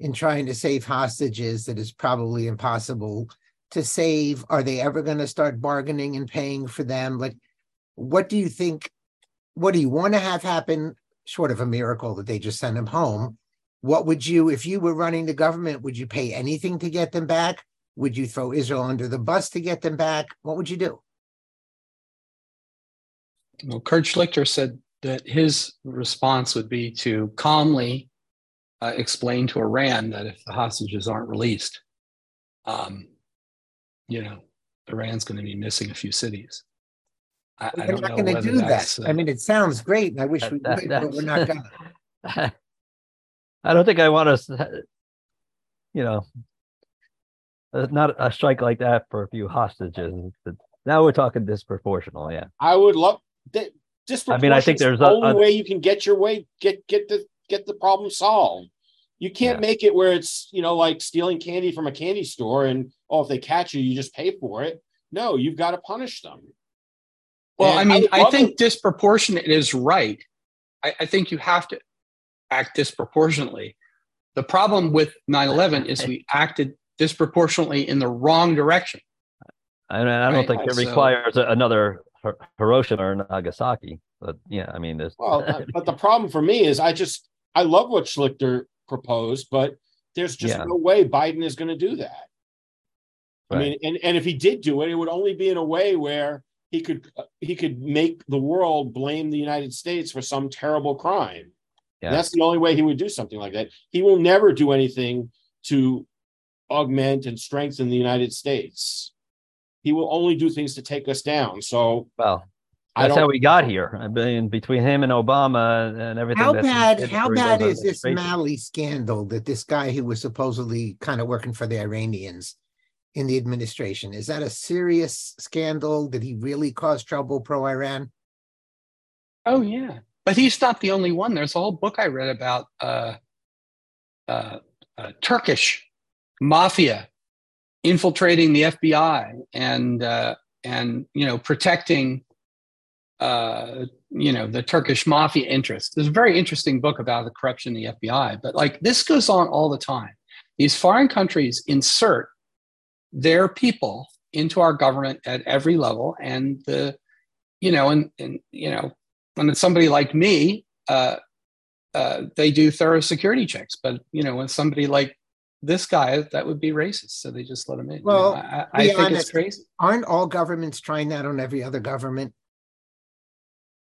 in trying to save hostages that is probably impossible to save? Are they ever going to start bargaining and paying for them? Like, what do you think? What do you want to have happen? Short of a miracle that they just send them home. What would you, if you were running the government, would you pay anything to get them back? Would you throw Israel under the bus to get them back? What would you do? Well, Kurt Schlichter said that his response would be to calmly uh, explain to Iran that if the hostages aren't released, um, you know, Iran's going to be missing a few cities. I, I don't not going to do that. uh, I mean, it sounds great, and I wish That- we that- would, but we're not going. to I don't think I want to, you know, Uh, not a strike like that for a few hostages. But Now we're talking disproportional. Yeah. I would love that. I mean, I think there's the only a- way you can get your way get get the get the problem solved. You can't Yeah. make it where it's you know like stealing candy from a candy store and oh if they catch you you just pay for it. No, you've got to punish them. Well, And I mean, would I, think it- disproportionate is right. I, I think you have to act disproportionately. The problem with 9 11 is we acted disproportionately in the wrong direction. I, mean, I don't Right, think it requires a- another Hiroshima or Nagasaki. But yeah, I mean, there's Well, but the problem for me is I just I love what Schlichter proposed, but there's just Yeah. no way Biden is going to do that. I mean, and, and if he did do it, it would only be in a way where he could he could make the world blame the United States for some terrible crime. Yeah. That's the only way he would do something like that. He will never do anything to augment and strengthen the United States. He will only do things to take us down. So well, I that's don't. how we got here. I mean, between him and Obama and everything. How bad? How bad is this administration. Malley scandal that this guy who was supposedly kind of working for the Iranians in the administration is that a serious scandal? Did he really cause trouble pro Iran? Oh, yeah. But he's not the only one. There's a whole book I read about uh, uh, uh, Turkish mafia infiltrating the FBI and uh, and you know protecting uh, you know the Turkish mafia interest. There's a very interesting book about the corruption in the FBI. But like this goes on all the time. These foreign countries insert their people into our government at every level, and the you know and and you know when it's somebody like me. Uh, uh, they do thorough security checks. But you know, when somebody like this guy, that would be racist. So they just let him in. You know, Well, I, I think honest. it's crazy. Aren't all governments trying that on every other government?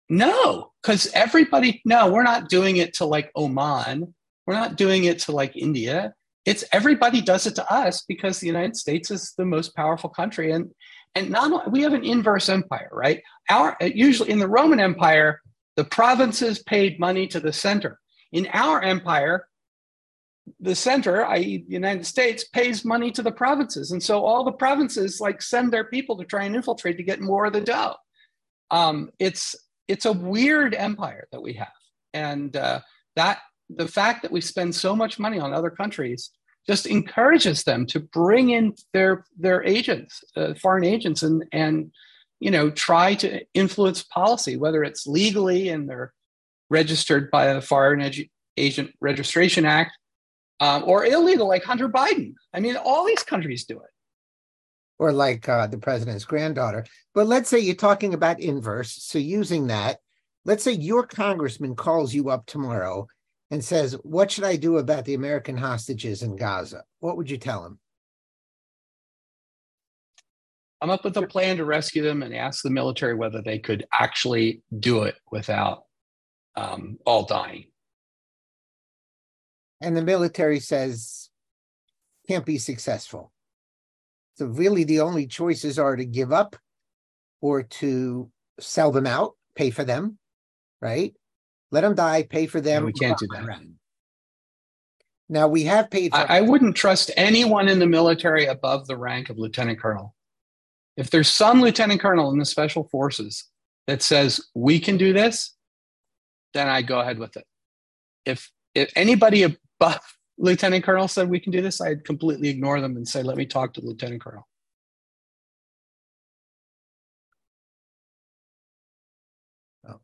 No, because everybody. No, we're not doing it to like Oman. We're not doing it to like India. It's everybody does it to us because the United States is the most powerful country, and and not only- we have an inverse empire, right? Our usually in the Roman Empire, the provinces paid money to the center. In our empire, the center, i.e., the United States, pays money to the provinces, and so all the provinces like send their people to try and infiltrate to get more of the dough. Um, it's it's a weird empire that we have, and uh, that the fact that we spend so much money on other countries just encourages them to bring in their their agents, uh, foreign agents, and and you know try to influence policy, whether it's legally and they're registered by the Foreign Agent Registration Act, um, or illegal like Hunter Biden. I mean, all these countries do it. or like uh, the president's granddaughter. But let's say you're talking about inverse. So using that, let's say your congressman calls you up tomorrow and says, "What should I do about the American hostages in Gaza?" What would you tell him? come up with a plan to rescue them and ask the military whether they could actually do it without um, all dying. And the military says, "Can't be successful." So really, the only choices are to give up, or to sell them out, pay for them, right? Let them die, pay for them. we can't do that. Now we have paid for. I, I wouldn't trust anyone in the military above the rank of lieutenant colonel. If there's some lieutenant colonel in the special forces that says we can do this, then I go ahead with it. If if anybody above lieutenant colonel said we can do this, I'd completely ignore them and say, let me talk to the lieutenant colonel. Oh.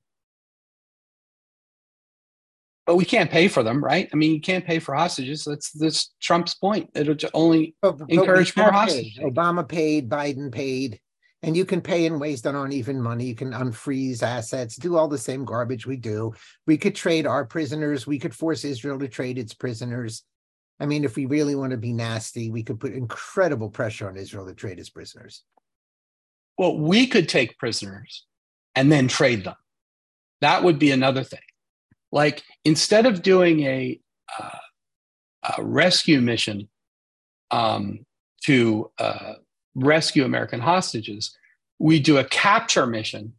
But we can't pay for them, right? I mean, you can't pay for hostages. That's that's Trump's point. It'll only But- but encourage more hostages. Obama paid, Biden paid, and you can pay in ways that aren't even money. You can unfreeze assets, do all the same garbage we do. We could trade our prisoners. We could force Israel to trade its prisoners. I mean, if we really want to be nasty, we could put incredible pressure on Israel to trade its prisoners. well, we could take prisoners and then trade them. That would be another thing. Like instead of doing a, uh, a rescue mission um, to uh, rescue American hostages, we do a capture mission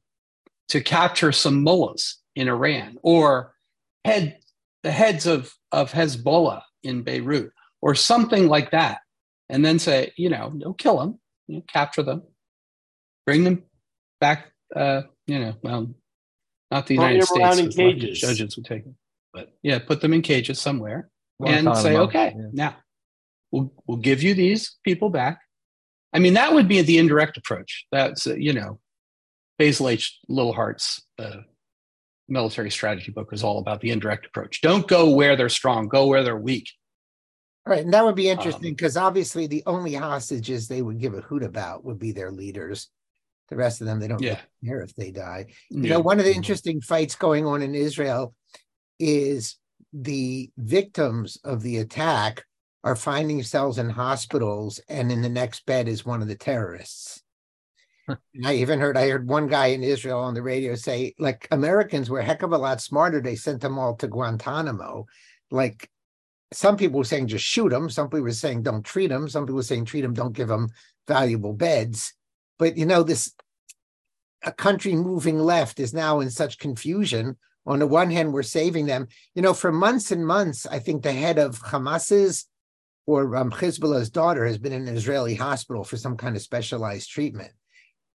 to capture some mullahs in Iran or head the heads of, of Hezbollah in Beirut or something like that. And then say, you know, no, kill them, you know, capture them, bring them back. Uh, you know, well, not the United States. in cages. Judges would take them, but yeah, put them in cages somewhere and say, okay, yeah. now we'll we'll give you these people back. I mean, that would be the indirect approach. That's uh, you know, Basil H. Liddell Hart's uh, military strategy book is all about the indirect approach. Don't go where they're strong, go where they're weak. Right, and that would be interesting because um, obviously the only hostages they would give a hoot about would be their leaders. The rest of them, they don't yeah. care if they die. You know, one of the mm-hmm. interesting fights going on in Israel is the victims of the attack are finding themselves in hospitals, and in the next bed is one of the terrorists. and I even heard I heard one guy in Israel on the radio say, like Americans were a heck of a lot smarter. They sent them all to Guantanamo. Like some people were saying just shoot them. Some people were saying don't treat them. Some people were saying treat them, don't give them valuable beds. But you know, this a country moving left is now in such confusion. On the one hand, we're saving them. You know, for months and months, I think the head of Hamas's or um, Hezbollah's daughter has been in an Israeli hospital for some kind of specialized treatment.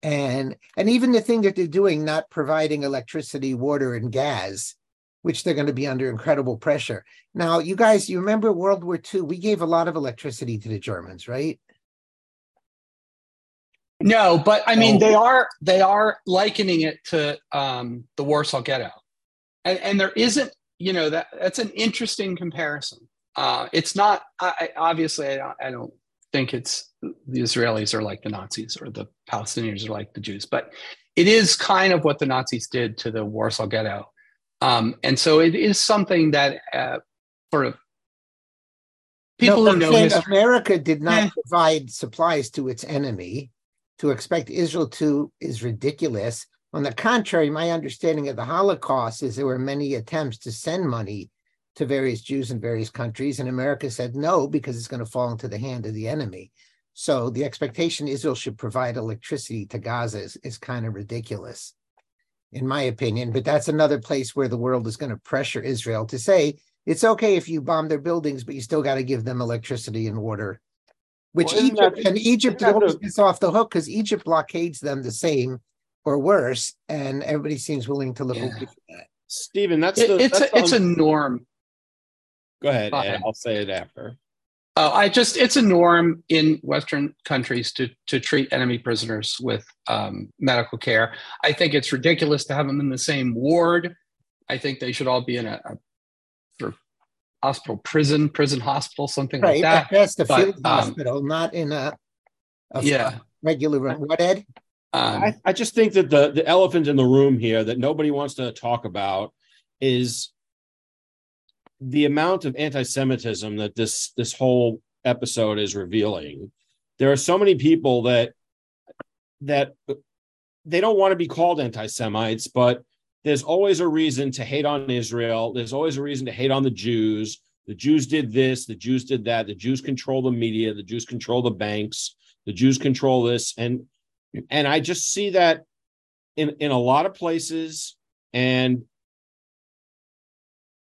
And and even the thing that they're doing, not providing electricity, water, and gas, which they're going to be under incredible pressure. Now, you guys, you remember World War II? We gave a lot of electricity to the Germans, right? No, but I mean, they are they are likening it to um, the Warsaw Ghetto, and, and there isn't, you know, that that's an interesting comparison. Uh, it's not I, obviously. I, I don't think it's the Israelis are like the Nazis or the Palestinians are like the Jews, but it is kind of what the Nazis did to the Warsaw Ghetto, um, and so it is something that uh, sort of people no, who know history, America did not eh. provide supplies to its enemy to expect Israel to is ridiculous. On the contrary, my understanding of the Holocaust is there were many attempts to send money to various Jews in various countries, and America said no because it's going to fall into the hand of the enemy. So the expectation Israel should provide electricity to Gaza is, is kind of ridiculous, in my opinion. But that's another place where the world is going to pressure Israel to say it's okay if you bomb their buildings, but you still got to give them electricity and water which well, Egypt that, and Egypt always gets off the hook because Egypt blockades them the same or worse, and everybody seems willing to look yeah. for that. Stephen, that's it, the, it's that's a, it's a norm. Go ahead, Ed, I'll say it after. Oh, I just it's a norm in Western countries to to treat enemy prisoners with um, medical care. I think it's ridiculous to have them in the same ward. I think they should all be in a, a hospital, prison, prison hospital, something right. like that. That's the but, field um, hospital, not in a, a yeah regular room. What Ed? Um, I, I just think that the the elephant in the room here that nobody wants to talk about is the amount of anti-Semitism that this this whole episode is revealing. There are so many people that that they don't want to be called anti-Semites, but there's always a reason to hate on Israel. There's always a reason to hate on the Jews. The Jews did this, the Jews did that, the Jews control the media, the Jews control the banks, the Jews control this. And and I just see that in, in a lot of places. And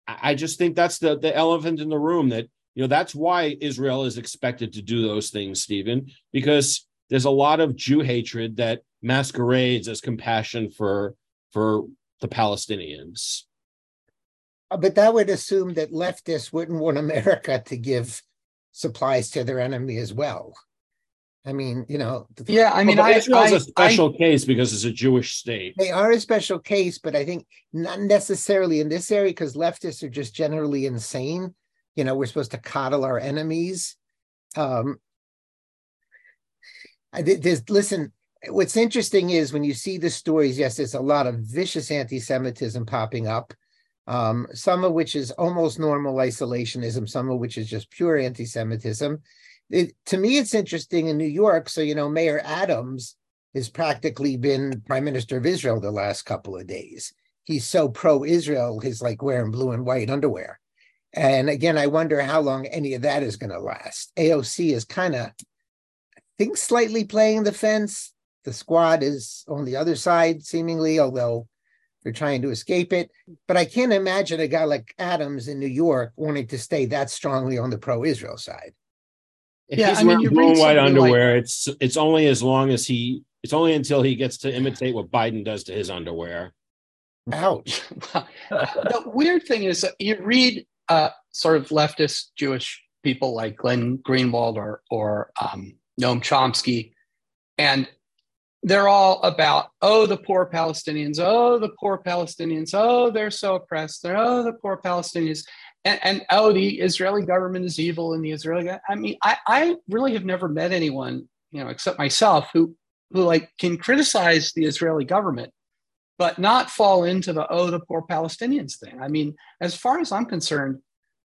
I just think that's the, the elephant in the room that, you know, that's why Israel is expected to do those things, Stephen, because there's a lot of Jew hatred that masquerades as compassion for for the Palestinians. Uh, but that would assume that leftists wouldn't want America to give supplies to their enemy as well. I mean, you know. Yeah, I mean, well, I, Israel's I, a special I, case because it's a Jewish state. They are a special case, but I think not necessarily in this area because leftists are just generally insane. You know, we're supposed to coddle our enemies. Um, there's listen what's interesting is when you see the stories, yes, there's a lot of vicious anti-Semitism popping up, um, some of which is almost normal isolationism, some of which is just pure anti-Semitism. It, to me, it's interesting in New York. So, you know, Mayor Adams has practically been prime minister of Israel the last couple of days. He's so pro-Israel, he's like wearing blue and white underwear. And again, I wonder how long any of that is going to last. AOC is kind of, I think, slightly playing the fence the squad is on the other side, seemingly, although they're trying to escape it. But I can't imagine a guy like Adams in New York wanting to stay that strongly on the pro-Israel side. If yeah, he's I mean, wearing blue and white underwear, like, it's it's only as long as he it's only until he gets to imitate what Biden does to his underwear. Ouch. the weird thing is you read uh, sort of leftist Jewish people like Glenn Greenwald or or um, Noam Chomsky, and they're all about oh the poor palestinians oh the poor palestinians oh they're so oppressed they're, oh the poor palestinians and, and oh the israeli government is evil and the israeli i mean I, I really have never met anyone you know except myself who who like can criticize the israeli government but not fall into the oh the poor palestinians thing i mean as far as i'm concerned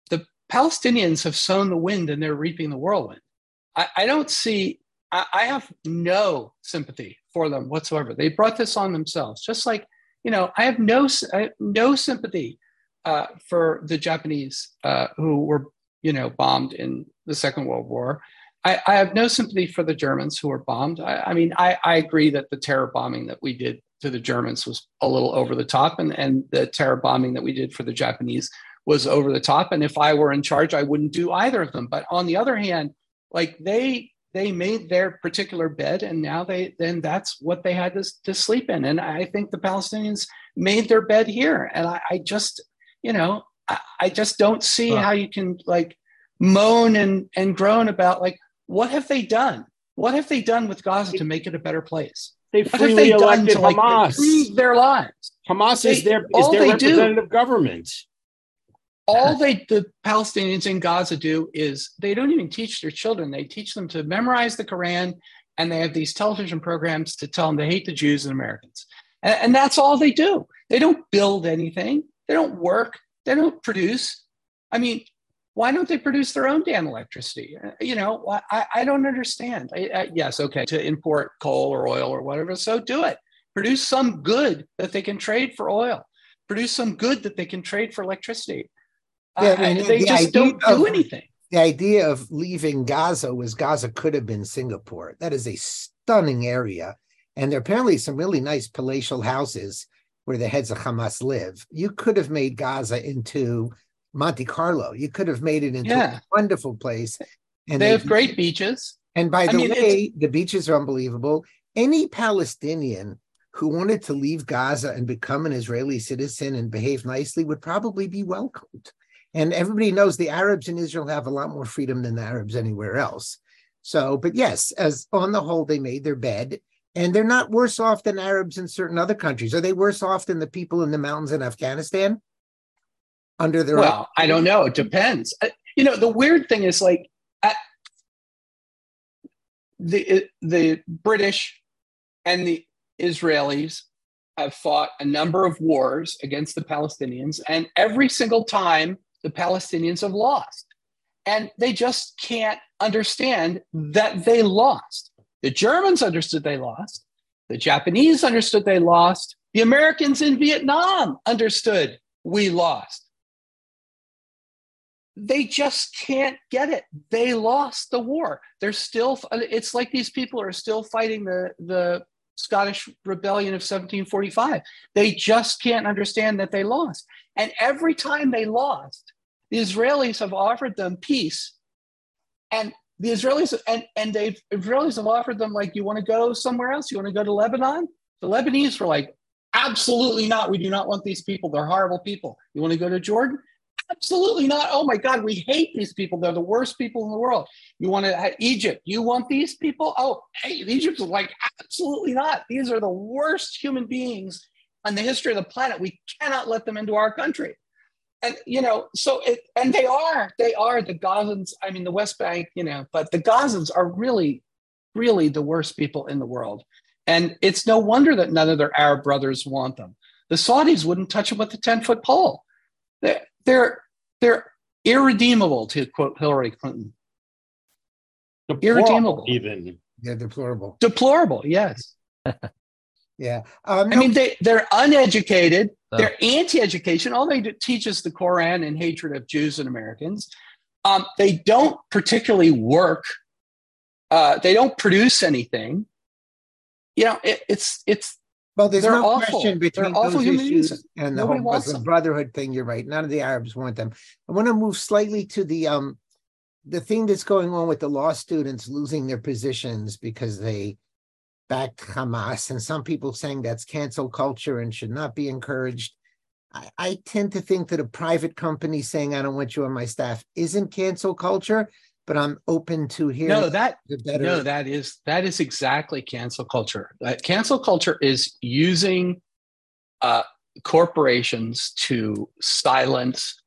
the palestinians have sown the wind and they're reaping the whirlwind i, I don't see I, I have no sympathy for them whatsoever. They brought this on themselves. Just like you know, I have no I have no sympathy uh, for the Japanese uh, who were you know bombed in the Second World War. I, I have no sympathy for the Germans who were bombed. I, I mean, I, I agree that the terror bombing that we did to the Germans was a little over the top, and, and the terror bombing that we did for the Japanese was over the top. And if I were in charge, I wouldn't do either of them. But on the other hand, like they they made their particular bed and now they then that's what they had to, to sleep in and i think the palestinians made their bed here and i, I just you know I, I, just don't see how you can like moan and and groan about like what have they done? What have they done with gaza to make it a better place? They freely they elected to, like, hamas. their lives? Hamas they, is their is their representative do, government. All they the palestinians in gaza do is they don't even teach their children. They teach them to memorize the quran and they have these television programs to tell them to hate the jews and americans. And, and that's all they do. They don't build anything they don't work. They don't produce. I mean why don't they produce their own damn electricity? You know i, I don't understand. I, I, yes okay to import coal or oil or whatever so do it. Produce some good that they can trade for oil. Produce some good that they can trade for electricity. Yeah, I uh, mean, they the just don't of, do anything. The idea of leaving Gaza was Gaza could have been Singapore. That is a stunning area. And there are apparently some really nice palatial houses where the heads of Hamas live. You could have made Gaza into Monte Carlo. You could have made it into yeah. a wonderful place. And they, they have great beaches. And by the I mean, way, the beaches are unbelievable. Any Palestinian who wanted to leave Gaza and become an Israeli citizen and behave nicely would probably be welcomed. And everybody knows the Arabs in Israel have a lot more freedom than the Arabs anywhere else. So, but yes, as on the whole, they made their bed and they're not worse off than Arabs in certain other countries. Are they worse off than the people in the mountains in Afghanistan? Under their well, own- I don't know. It depends. Uh, you know, the weird thing is like the the British and the Israelis have fought a number of wars against the Palestinians, and every single time the Palestinians have lost. And they just can't understand that they lost. The Germans understood they lost. The Japanese understood they lost. The Americans in Vietnam understood we lost. They just can't get it. They lost the war. They're still, uh, it's like these people are still fighting the, the Scottish rebellion of 1745. They just can't understand that they lost. And every time they lost, the Israelis have offered them peace. And the Israelis and, and they Israelis have offered them like, you want to go somewhere else? You want to go to Lebanon? The Lebanese were like, absolutely not. We do not want these people. They're horrible people. You want to go to Jordan? Absolutely not. Oh my God, we hate these people. They're the worst people in the world. You want to Egypt? You want these people? Oh, hey, Egypt's like absolutely not. These are the worst human beings in the history of the planet. We cannot let them into our country and you know, so it and they are they are the Gazans. I mean, the West Bank, you know, but the Gazans are really, really the worst people in the world, and it's no wonder that none of their Arab brothers want them. The Saudis wouldn't touch them with a ten foot pole. They're they're they're irredeemable, to quote Hillary Clinton. Deplorable, irredeemable, even yeah, deplorable. Deplorable, yes. Yeah. Um, I mean, they, they're uneducated. They're anti education. All they do, teach is the Koran and hatred of Jews and Americans. Um, they don't particularly work. Uh, they don't produce anything. You know, it, it's, it's, well, there's no awful. question between they're those issues and the whole Muslim Brotherhood thing. You're right. None of the Arabs want them. I want to move slightly to the um, the thing that's going on with the law students losing their positions because they backed Hamas, and some people saying that's cancel culture and should not be encouraged. I, I, tend to think that a private company saying I don't want you on my staff isn't cancel culture, but I'm open to hearing. No, that better. no, that is that is exactly cancel culture. That cancel culture is using uh, corporations to silence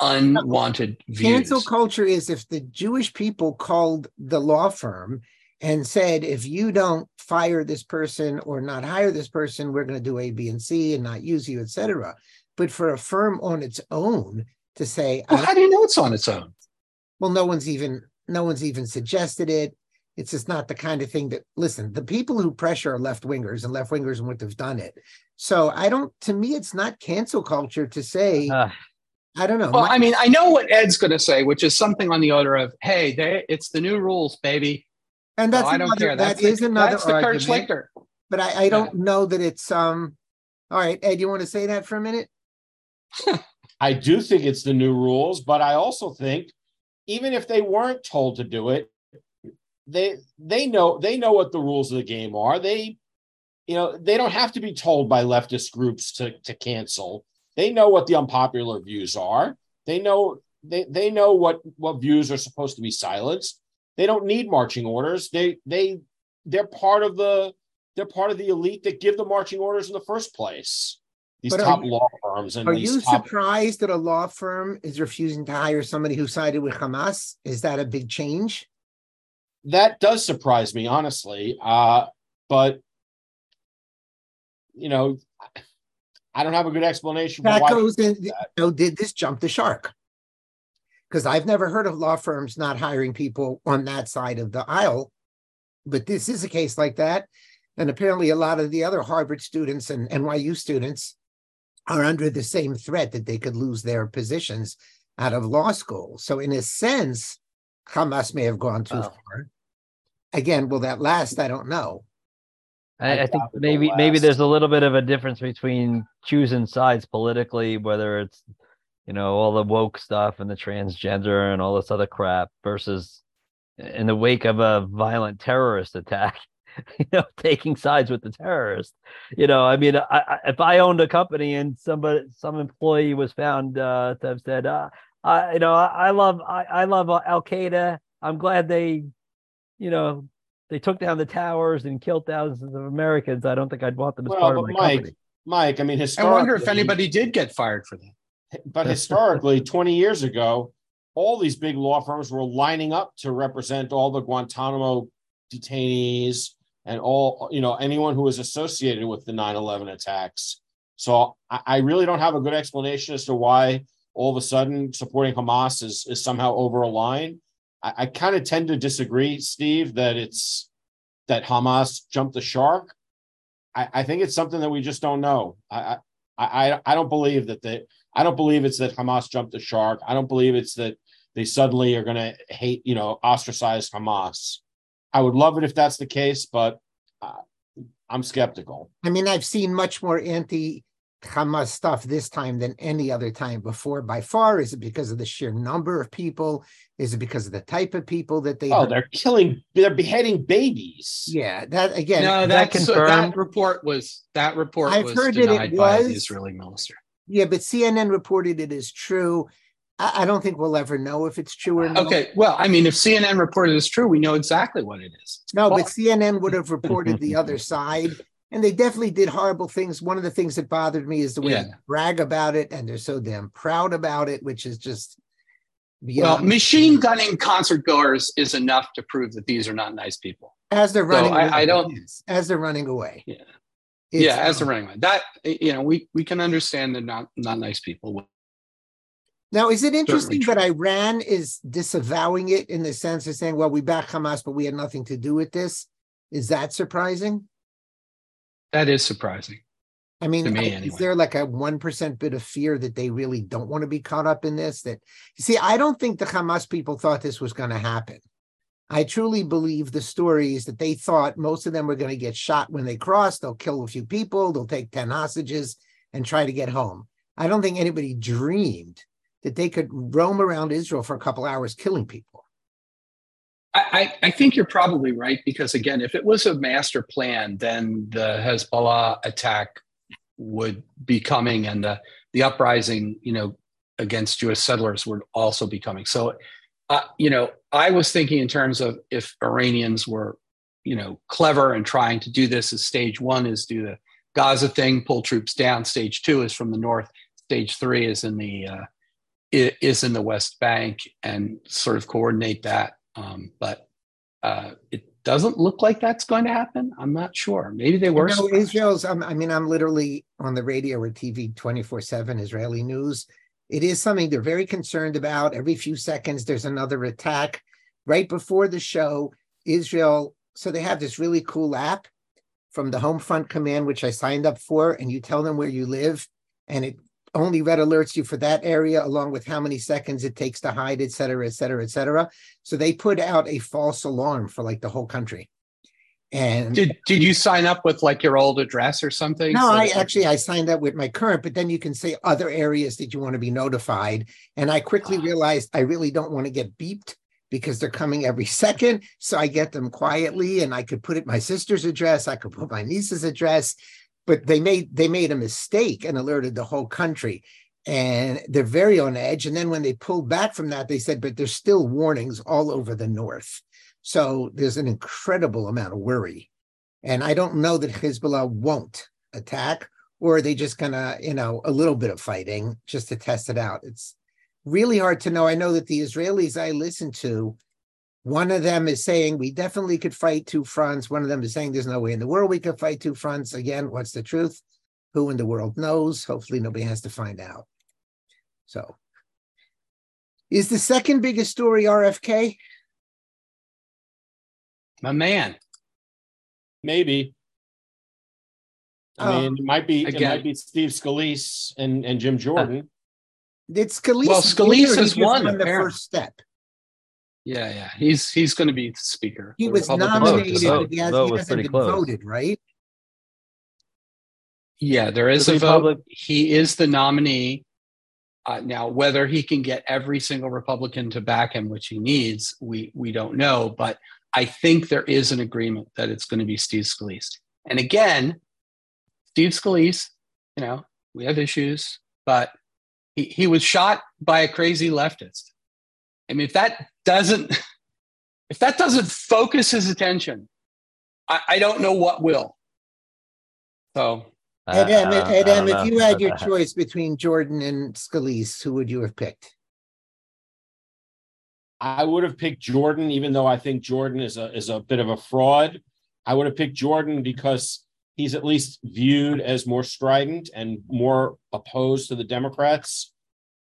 unwanted views. Cancel culture is if the Jewish people called the law firm and said, if you don't fire this person or not hire this person, we're going to do A, B, and C and not use you, etc. But for a firm on its own to say, Well, how do you know it's on its own? well, no one's even no one's even suggested it. It's just not the kind of thing that listen, the people who pressure are left wingers and left wingers wouldn't have done it. So I don't to me, it's not cancel culture to say, Uh, I don't know. Well, my- I mean, I know what Ed's going to say, which is something on the order of, "Hey, they, it's the new rules, baby." And So that's I don't another, care. that That's the, is another that's the Kurt argument. Schlichter. but I, I don't know that it's um all right, Ed, you want to say that for a minute? I do think it's the new rules, but I also think even if they weren't told to do it, they they know they know what the rules of the game are. They you know, they don't have to be told by leftist groups to to cancel. They know what the unpopular views are. They know they they know what what views are supposed to be silenced. They don't need marching orders. They they they're part of the they're part of the elite that give the marching orders in the first place. These But top you- law firms and Are you top surprised that a law firm is refusing to hire somebody who sided with Hamas? Is that a big change? that does surprise me honestly uh but you know i don't have a good explanation for That why goes in, you know, did this jump the shark? Because I've never heard of law firms not hiring people on that side of the aisle. But this is a case like that. And apparently, a lot of the other Harvard students and NYU students are under the same threat that they could lose their positions out of law school. So, in a sense, Hamas may have gone too Oh. far. Again, will that last? I don't know. I I, I think maybe maybe there's a little bit of a difference between choosing sides politically, whether it's you know all the woke stuff and the transgender and all this other crap, versus in the wake of a violent terrorist attack, you know, taking sides with the terrorist. You know, I mean, I, I, if I owned a company and somebody some employee was found uh, to have said, uh, I, you know, I, I love I, I love Al Qaeda. I'm glad they, you know, they took down the towers and killed thousands of Americans. I don't think I'd want them as Well, part of my Mike, company. mike i mean I wonder if anybody did get fired for that. But historically 20 years ago all these big law firms were lining up to represent all the guantanamo detainees and all you know anyone who was associated with the 9-11 attacks. So I, I really don't have a good explanation as to why all of a sudden supporting hamas is, is somehow over a line i, I kind of tend to disagree steve that it's that hamas jumped the shark. I, I think it's something that we just don't know. I i i, I don't believe that they I don't believe it's that Hamas jumped the shark. I don't believe it's that they suddenly are going to hate, you know, ostracize Hamas. I would love it if that's the case, but uh, I'm skeptical. I mean, I've seen much more anti Hamas stuff this time than any other time before. By far, is it because of the sheer number of people? Is it because of the type of people that they? Oh, hurt? they're killing, they're beheading babies. yeah. That again. no, that that confirmed? that report was that report I've was heard that it denied by the was- Israeli minister. Yeah, but CNN reported it as true. I, I don't think we'll ever know if it's true or not. Okay, well, I mean, if CNN reported it's true, we know exactly what it is. No, Well- but CNN would have reported the other side. And they definitely did horrible things. One of the things that bothered me is the way Yeah. they brag about it and they're so damn proud about it, which is just Well, machine gunning concert goers is enough to prove that these are not nice people. as they're running I- away. I don't- as they're running away. Yeah. It's, yeah, as um, the running man. That you know, we we can understand they're not not nice people. Now, is it interesting that Iran is disavowing it in the sense of saying, well, we back Hamas, but we had nothing to do with this? Is that surprising? That is surprising. I mean, me, I- is there like a 1% bit of fear that they really don't want to be caught up in this? That, you see, I don't think the Hamas people thought this was going to happen. I truly believe the stories that they thought most of them were going to get shot when they crossed. They'll kill a few people, they'll take 10 hostages and try to get home. I don't think anybody dreamed that they could roam around Israel for a couple hours killing people. I, I think you're probably right because again, if it was a master plan, then the Hezbollah attack would be coming, and the the uprising, you know, against Jewish settlers would also be coming. So, uh, you know, I was thinking in terms of if Iranians were, you know, clever and trying to do this as stage one is do the Gaza thing, pull troops down. Stage two is from the north. Stage three is in the uh, is in the West Bank and sort of coordinate that. Um, but uh, it doesn't look like that's going to happen. I'm not sure. Maybe they were. No, Israel's. I mean, I'm literally on the radio or TV 24 seven Israeli news it is something they're very concerned about. Every few seconds, there's another attack. Right before the show, Israel, so they have this really cool app from the Home Front Command, which I signed up for, and you tell them where you live, and it only red alerts you for that area, along with how many seconds it takes to hide, et cetera, et cetera, et cetera. So they put out a false alarm for like the whole country. And did did you sign up with like your old address or something? No, so I actually I signed up with my current, but then you can say other areas that you want to be notified. And I quickly ah. realized I really don't want to get beeped because they're coming every second. So I get them quietly and I could put it my sister's address, I could put my niece's address, but they made they made a mistake and alerted the whole country. And they're very on edge. And then when they pulled back from that, they said, but there's still warnings all over the north. So there's an incredible amount of worry. And I don't know that Hezbollah won't attack, or are they just gonna, you know, a little bit of fighting just to test it out? It's really hard to know. I know that the Israelis I listen to, one of them is saying we definitely could fight two fronts. One of them is saying there's no way in the world we could fight two fronts. Again, what's the truth? Who in the world knows? Hopefully, nobody has to find out. So, is the second biggest story RFK? My man. Maybe. I um, mean, it might be again, it might be Steve Scalise and, and Jim Jordan. It's Scalise. Well, Scalise has won the first step. Yeah, yeah, he's he's going to be the speaker. He was nominated, but he, has, he hasn't been close. voted, right? Yeah, there is the a Republic- vote. He is the nominee. Uh, now, whether he can get every single Republican to back him, which he needs, we we don't know. But I think there is an agreement that it's going to be Steve Scalise. And again, Steve Scalise, you know, we have issues, but he, he was shot by a crazy leftist. I mean, if that doesn't if that doesn't focus his attention, I, I don't know what will. So Adam, Adam if you had your choice between Jordan and Scalise, who would you have picked? I would have picked Jordan, even though I think Jordan is a is a bit of a fraud. I would have picked Jordan because he's at least viewed as more strident and more opposed to the Democrats.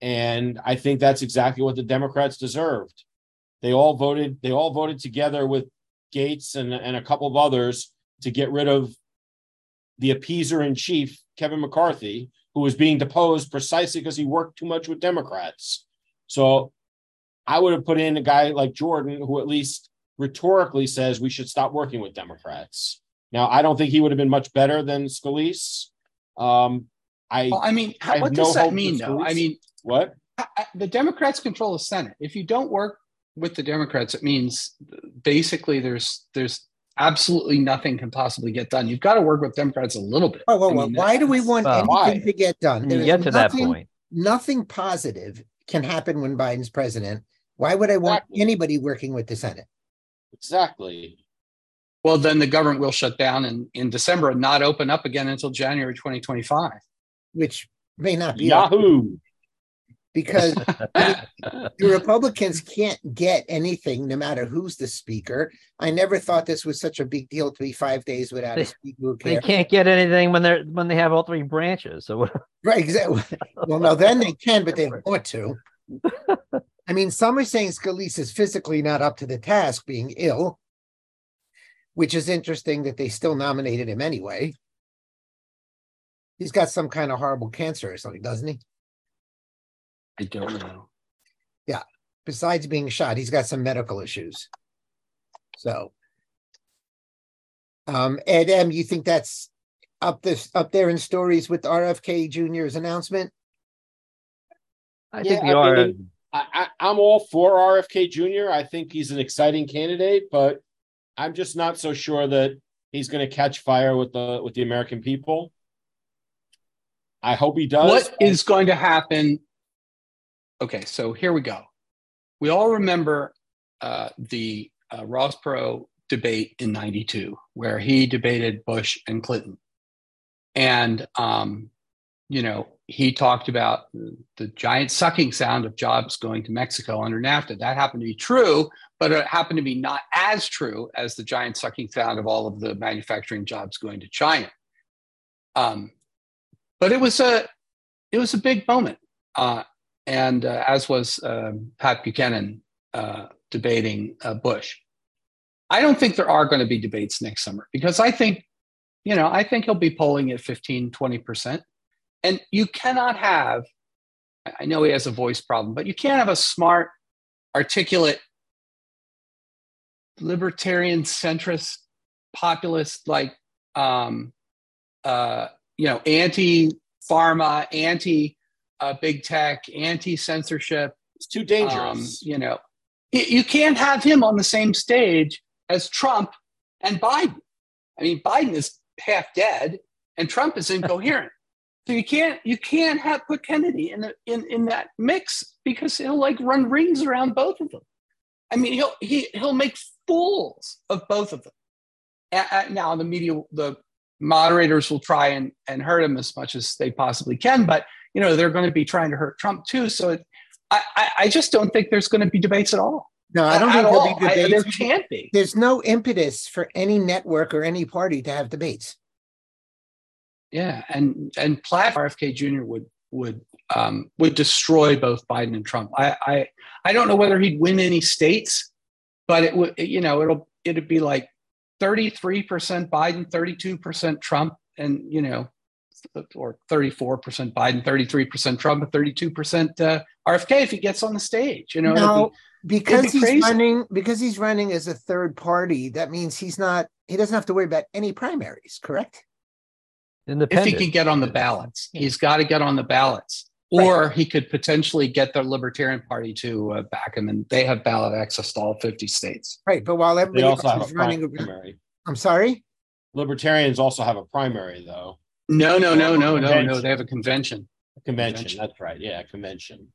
And I think that's exactly what the Democrats deserved. They all voted, they all voted together with Gaetz and, and a couple of others to get rid of the appeaser in chief, Kevin McCarthy, who was being deposed precisely because he worked too much with Democrats. So I would have put in a guy like Jordan, who at least rhetorically says we should stop working with Democrats. Now, I don't think he would have been much better than Scalise. Um, I, well, I mean, I what does no that mean, though? I mean, what? I, the Democrats control the Senate. If you don't work with the Democrats, it means basically there's there's absolutely nothing can possibly get done. You've got to work with Democrats a little bit. Oh, well, well, why do we want anything why? to get done? You get to nothing, that point. Nothing positive can happen when Biden's president why would I want exactly. anybody working with the Senate? Exactly. Well, then the government will shut down in, in December and not open up again until January 2025. Which may not be Yahoo. Because the Republicans can't get anything no matter who's the speaker. I never thought this was such a big deal to be five days without they, a speaker. They can't get anything when they're when they have all three branches. So right, exactly. Well, no, then they can, but they want to. I mean, some are saying Scalise is physically not up to the task, being ill, which is interesting that they still nominated him anyway. He's got some kind of horrible cancer or something, doesn't he? I don't know. Yeah. Besides being shot, he's got some medical issues. So, um, Ed M, you think that's up this up there in stories with RFK Jr.'s announcement? I yeah, think we I are. Mean, I, I, am all for RFK Jr. I think he's an exciting candidate, but I'm just not so sure that he's going to catch fire with the with the American people. I hope he does. What is going to happen? Okay, so here we go. we all remember uh, the uh, Ross Perot debate in 92, where he debated Bush and Clinton. And, um, you know, he talked about the giant sucking sound of jobs going to Mexico under NAFTA. That happened to be true, but it happened to be not as true as the giant sucking sound of all of the manufacturing jobs going to China. Um, but it was a it was a big moment, uh, and uh, as was um, Pat Buchanan uh, debating uh, Bush. I don't think there are going to be debates next summer because I think, you know, I think he'll be polling at 15, 20%. And you cannot have, I know he has a voice problem, but you can't have a smart, articulate, libertarian, centrist, populist, like, um, uh, you know, anti pharma, anti uh, big tech, anti censorship. It's too dangerous. Um, you know, you can't have him on the same stage as Trump and Biden. I mean, Biden is half dead, and Trump is incoherent. So you can't you can't have put Kennedy in the, in in that mix because he'll like run rings around both of them. I mean, he'll he he'll make fools of both of them. now the media, the moderators will try and and hurt him as much as they possibly can, but you know they're going to be trying to hurt Trump too. So it, I, I just don't think there's going to be debates at all. No, I don't at think there'll be I- debates. there can't be. There's no impetus for any network or any party to have debates. Yeah, and and Platt RFK Jr. would would um, would destroy both Biden and Trump. I, I I don't know whether he'd win any states, but it would you know it'll it'd be like thirty three percent Biden, thirty two percent Trump, and you know or thirty four percent Biden, thirty three percent Trump, and thirty two percent uh, RFK if he gets on the stage. You know, No, be- because be he's running because he's running as a third party, that means he's not he doesn't have to worry about any primaries, correct? If he can get on the ballots, he's got to get on the ballots. Or he could potentially get the Libertarian Party to uh, back him, and they have ballot access to all 50 states. Right. But while They everybody also have else a is running primary. I'm sorry. Libertarians also have a primary, though. No, no, no, no, no, no. They have a convention. Convention. Convention. That's right. Yeah, convention.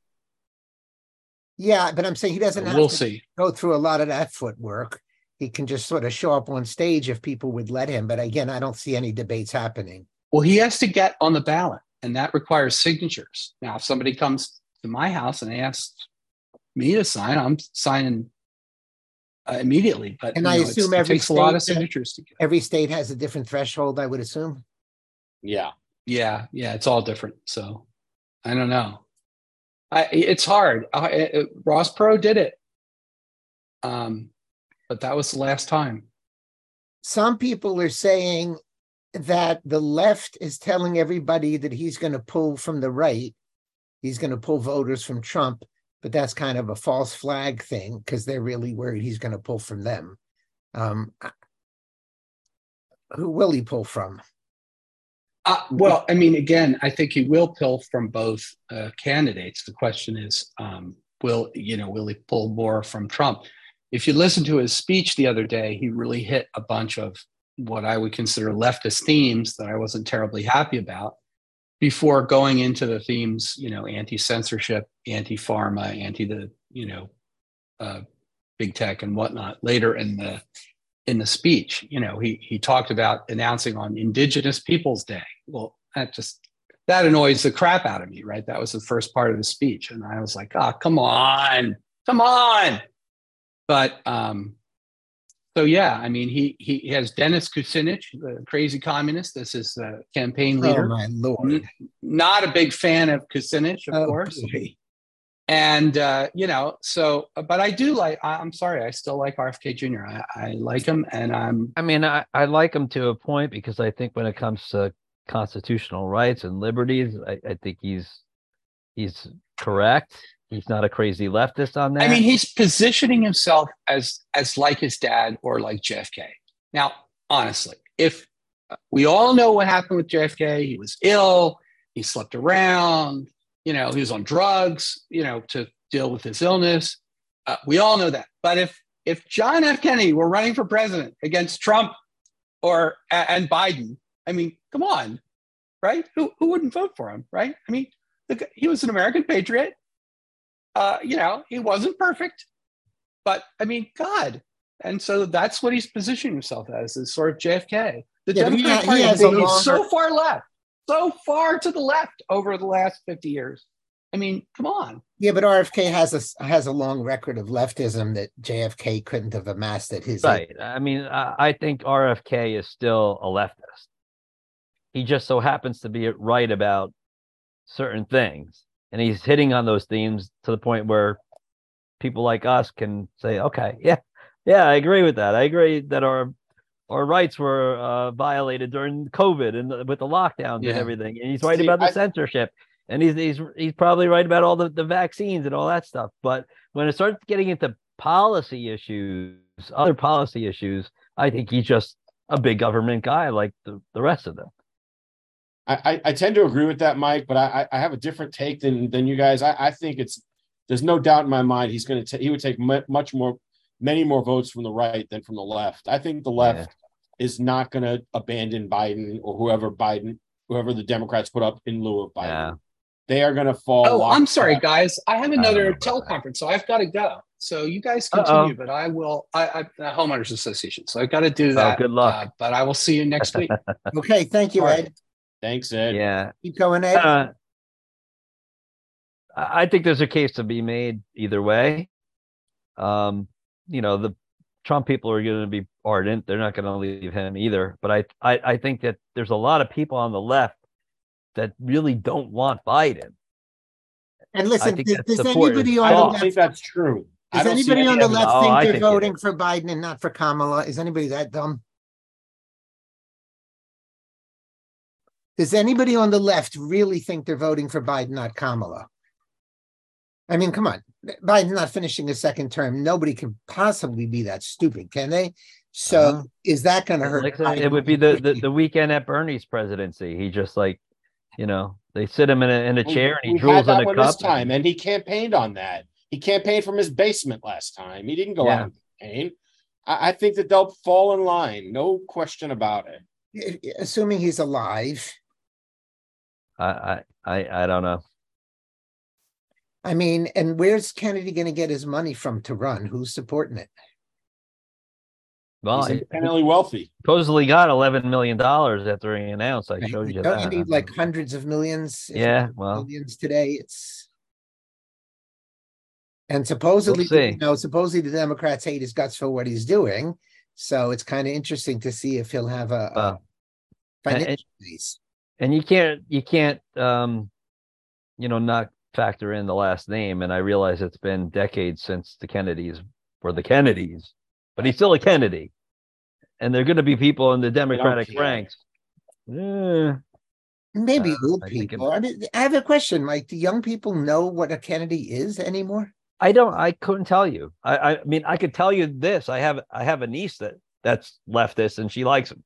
Yeah, but I'm saying he doesn't have We'll to see. go through a lot of that footwork. He can just sort of show up on stage if people would let him. But again, I don't see any debates happening. Well, he has to get on the ballot, and that requires signatures. Now, if somebody comes to my house and asks me to sign, I'm signing uh, immediately. But And I know, assume every takes a lot of state, signatures to get. Every state has a different threshold, I would assume. Yeah. Yeah, yeah, it's all different. So I don't know. I it's hard. I, it, Ross Perot did it, um, but that was the last time. Some people are saying that the left is telling everybody that he's going to pull from the right. He's going to pull voters from Trump, but that's kind of a false flag thing because they're really worried he's going to pull from them. Um, who will he pull from? Uh, well, I mean, again, I think he will pull from both uh, candidates. The question is, um, will you know, will he pull more from Trump? If you listen to his speech the other day, he really hit a bunch of what I would consider leftist themes that I wasn't terribly happy about. Before going into the themes, you know, anti-censorship, anti-pharma, anti the you know, uh, big tech and whatnot. Later in the in the speech. You know, he he talked about announcing on Indigenous Peoples Day. Well, that just that annoys the crap out of me, right? That was the first part of the speech, and I was like, "Ah, come on, come on!" But um, so yeah, I mean, he he has Dennis Kucinich, the crazy communist. This is the campaign leader. Oh leader. my lord! Not a big fan of Kucinich, of Oh, course boy. and uh, you know so but i do like I, i'm sorry i still like rfk jr I, I like him and i'm I mean, I, I like him to a point because I think when it comes to constitutional rights and liberties, I, I think he's he's correct. He's not a crazy leftist on that. i mean he's positioning himself as as like his dad or like jfk now honestly if we all know what happened with jfk he was ill he slept around you know he was on drugs you know to deal with his illness. Uh, we all know that. But if if john f. Kennedy were running for president against trump or and biden i mean come on right? Who, who wouldn't vote for him right? I mean the, he was an american patriot Uh, you know, he wasn't perfect, but I mean, God. And so that's what he's positioning himself as, is sort of JFK. The Yeah, Democratic he Party has has a moved so far left, so far to the left over the last 50 years. I mean, come on. Yeah, but RFK has a has a long record of leftism that JFK couldn't have amassed at his age. Right. I mean, I, I think RFK is still a leftist. He just so happens to be right about certain things. And he's hitting on those themes to the point where people like us can say, okay, yeah, yeah, I agree with that. I agree that our our rights were uh, violated during COVID and the- with the lockdowns Yeah. and everything. And he's right See, about the I- censorship. And he's he's he's probably right about all the, the vaccines and all that stuff. But when it starts getting into policy issues, other policy issues, I think he's just a big government guy like the, the rest of them. I, I, I tend to agree with that, Mike, but I, I I have a different take than than you guys. I, I think it's there's no doubt in my mind he's going to he would take mu- much more, many more votes from the right than from the left. I think the left is not going to abandon Biden or whoever Biden, whoever the Democrats put up in lieu of Biden. Yeah. They are going to fall. Oh, I'm sorry, lockstep. guys. I have another about that. teleconference, so I've got to go. So you guys Uh-oh. continue, but I will. I, I the homeowners association, so I've got to do Oh, that. good luck. uh, but I will see you next week. Okay, thank you, All right. Ed. Thanks, Ed. Yeah. Keep going, Ed. Uh, I I think there's a case to be made either way. Um, you know, the Trump people are going to be ardent. They're not going to leave him either. But I, I, I think that there's a lot of people on the left that really don't want Biden. And listen, does, does anybody on the don't left, think that's true. Does anybody any on the evidence. left Oh, think they're think voting for Biden and not for Kamala? Is anybody that dumb? Does anybody on the left really think they're voting for Biden, not Kamala? I mean, come on. Biden's not finishing a second term. Nobody can possibly be that stupid, can they? So Uh, is that going to hurt? Like I Biden? it would be the, the the weekend at Bernie's presidency. He just like, you know, they sit him in a in a chair and he we drools had that in a cup. this time, and he campaigned on that. He campaigned from his basement last time. He didn't go Yeah. out and campaign. I, I think that they'll fall in line, no question about it. Assuming he's alive. I, I I I don't know. I mean, and where's Kennedy going to get his money from to run? Who's supporting it? Well, He's he independently wealthy. supposedly got eleven million dollars after he announced. I showed you Don't that. you need like hundreds of millions? Yeah, well. millions today. It's and supposedly, see. you know, supposedly the Democrats hate his guts for what he's doing. So it's kind of interesting to see if he'll have a, a Well, and- financial base. And you can't you can't um you know not factor in the last name and i realize it's been decades since the kennedys were the kennedys but he's still a kennedy and there are going to be people in the democratic care. ranks Eh, Maybe uh, old I think it- people. I, mean, I have a question, Mike. Do young people know what a Kennedy is anymore? i don't i couldn't tell you I, I mean i could tell you this i have i have a niece that that's leftist and she likes him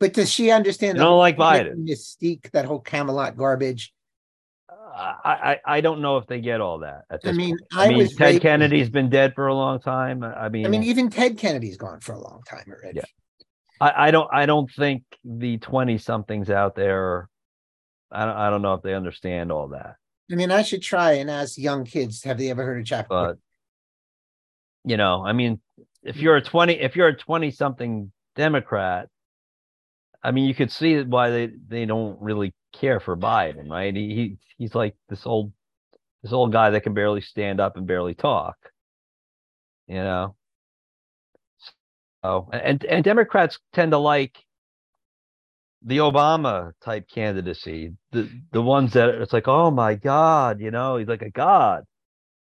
But does she understand You don't like Biden. mystique, that whole Camelot garbage? Uh, I, I i don't know if they get all that at I mean. I, i mean was ted kennedy's been dead for a long time i mean I mean, even Ted Kennedy's gone for a long time already. Yeah. I, I don't I don't think the 20 somethings out there I don't I don't know if they understand all that. I mean, I should try and ask young kids, have they ever heard of Jack? But you know, I mean, if you're a 20 if you're a 20 something Democrat, I mean, you could see why they they don't really care for Biden, right? He, he he's like this old this old guy that can barely stand up and barely talk. You know. So and and Democrats tend to like the Obama type candidacy, the the ones that it's like, oh my God, you know, he's like a god.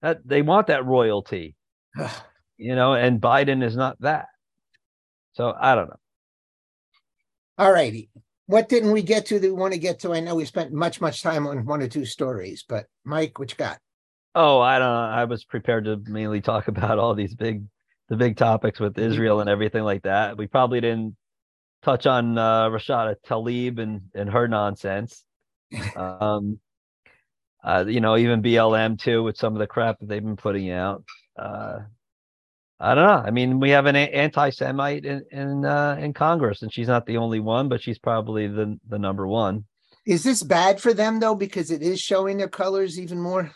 That they want that royalty, you know, and Biden is not that. So I don't know. All righty. What didn't we get to that we want to get to? I know we spent much, much time on one or two stories, but Mike, what you got? Oh, I don't know. I was prepared to mainly talk about all these big the big topics with Israel and everything like that. We probably didn't touch on uh, Rashida Tlaib and and her nonsense. Um, uh, you know, even BLM too with some of the crap that they've been putting out. Uh, I don't know. I mean, we have an anti-Semite in in uh, in Congress, and she's not the only one, but she's probably the the number one. Is this bad for them though? Because it is showing their colors even more.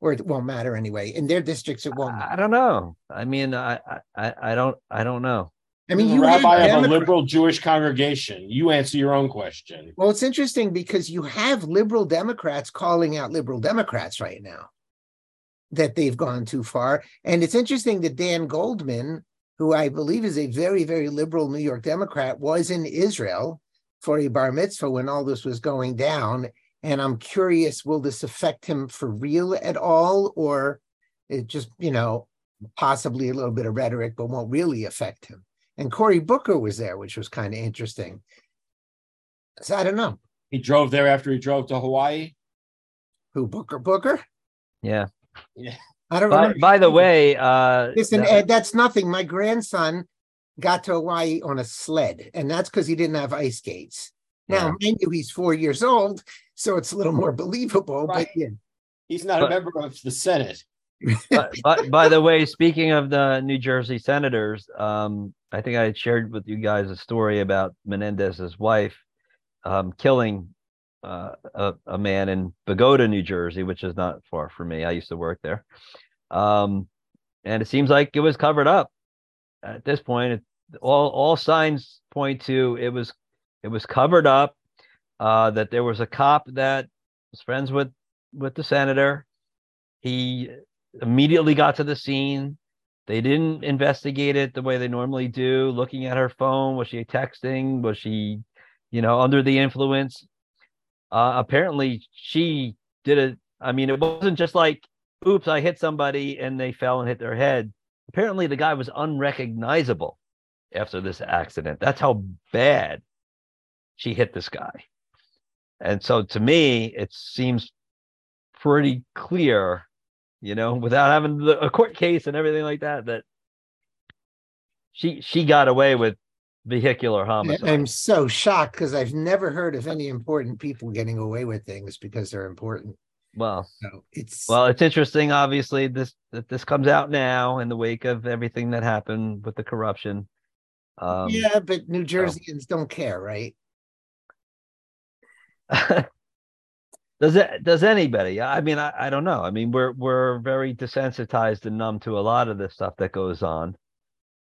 or it won't matter anyway. In their districts, it won't. I don't know. I mean, I I I don't I don't know. I mean, You're have rabbi of a liberal Jewish congregation. You answer your own question. Well, it's interesting because you have liberal Democrats calling out liberal Democrats right now that they've gone too far. And it's interesting that Dan Goldman, who I believe is a very, very liberal New York Democrat, was in Israel for a bar mitzvah when all this was going down. And I'm curious, will this affect him for real at all? Or it just, you know, possibly a little bit of rhetoric, but won't really affect him? And Cory Booker was there, which was kind of interesting. So I don't know. He drove there after he drove to Hawaii. Who Booker Booker? Yeah. I don't By, by the way, uh, Listen, that- Ed, that's nothing. My grandson got to Hawaii on a sled, and that's because he didn't have ice skates. Now, Yeah. mind you, he's four years old, so it's a little more believable. Right. But yeah, He's not But- a member of the Senate. but, but by the way, speaking of the New Jersey senators, um, I think I had shared with you guys a story about Menendez's wife um, killing uh, a, a man in Bogota, New Jersey, which is not far from me. I used to work there. Um, and it seems like it was covered up at this point. It, all all signs point to it was it was covered up. Uh, that there was a cop that was friends with with the senator. He immediately got to the scene. They didn't investigate it the way they normally do, looking at her phone. Was she texting? Was she, you know, under the influence? Uh, apparently, she did it. I mean, it wasn't just like, oops, I hit somebody and they fell and hit their head. Apparently, the guy was unrecognizable after this accident. That's how bad she hit this guy. And so to me, it seems pretty clear you know, without having the, a court case and everything like that, that she she got away with vehicular homicide. I'm so shocked because I've never heard of any important people getting away with things because they're important. well, So it's well, it's interesting. Obviously, this that this comes out now in the wake of everything that happened with the corruption. Um, yeah, but New Jerseyans don't care, right? does it? Does anybody? I mean, I, I don't know. I mean, we're we're very desensitized and numb to a lot of this stuff that goes on.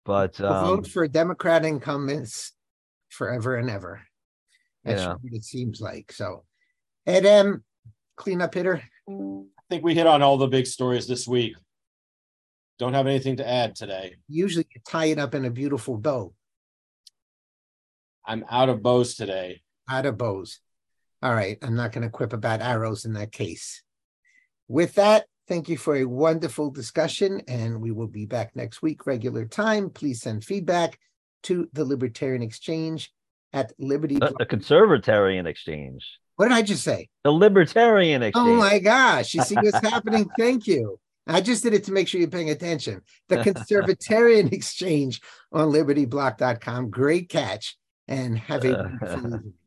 But We'll um, vote for Democrat incumbents forever and ever. That's Yeah. what it seems like. So, Ed M, cleanup hitter. I think we hit on all the big stories this week. Don't have anything to add today. Usually you tie it up in a beautiful bow I'm out of bows today. out of bows. All right, I'm not going to quip about arrows in that case. With that, thank you for a wonderful discussion, and we will be back next week, regular time. Please send feedback to the Libertarian Exchange at Liberty. the, the Conservatarian Exchange, What did I just say? the Libertarian Exchange. Oh my gosh, you see what's happening? Thank you. I just did it to make sure you're paying attention. The Conservatarian Exchange on libertyblock.com. Great catch, and have a wonderful evening.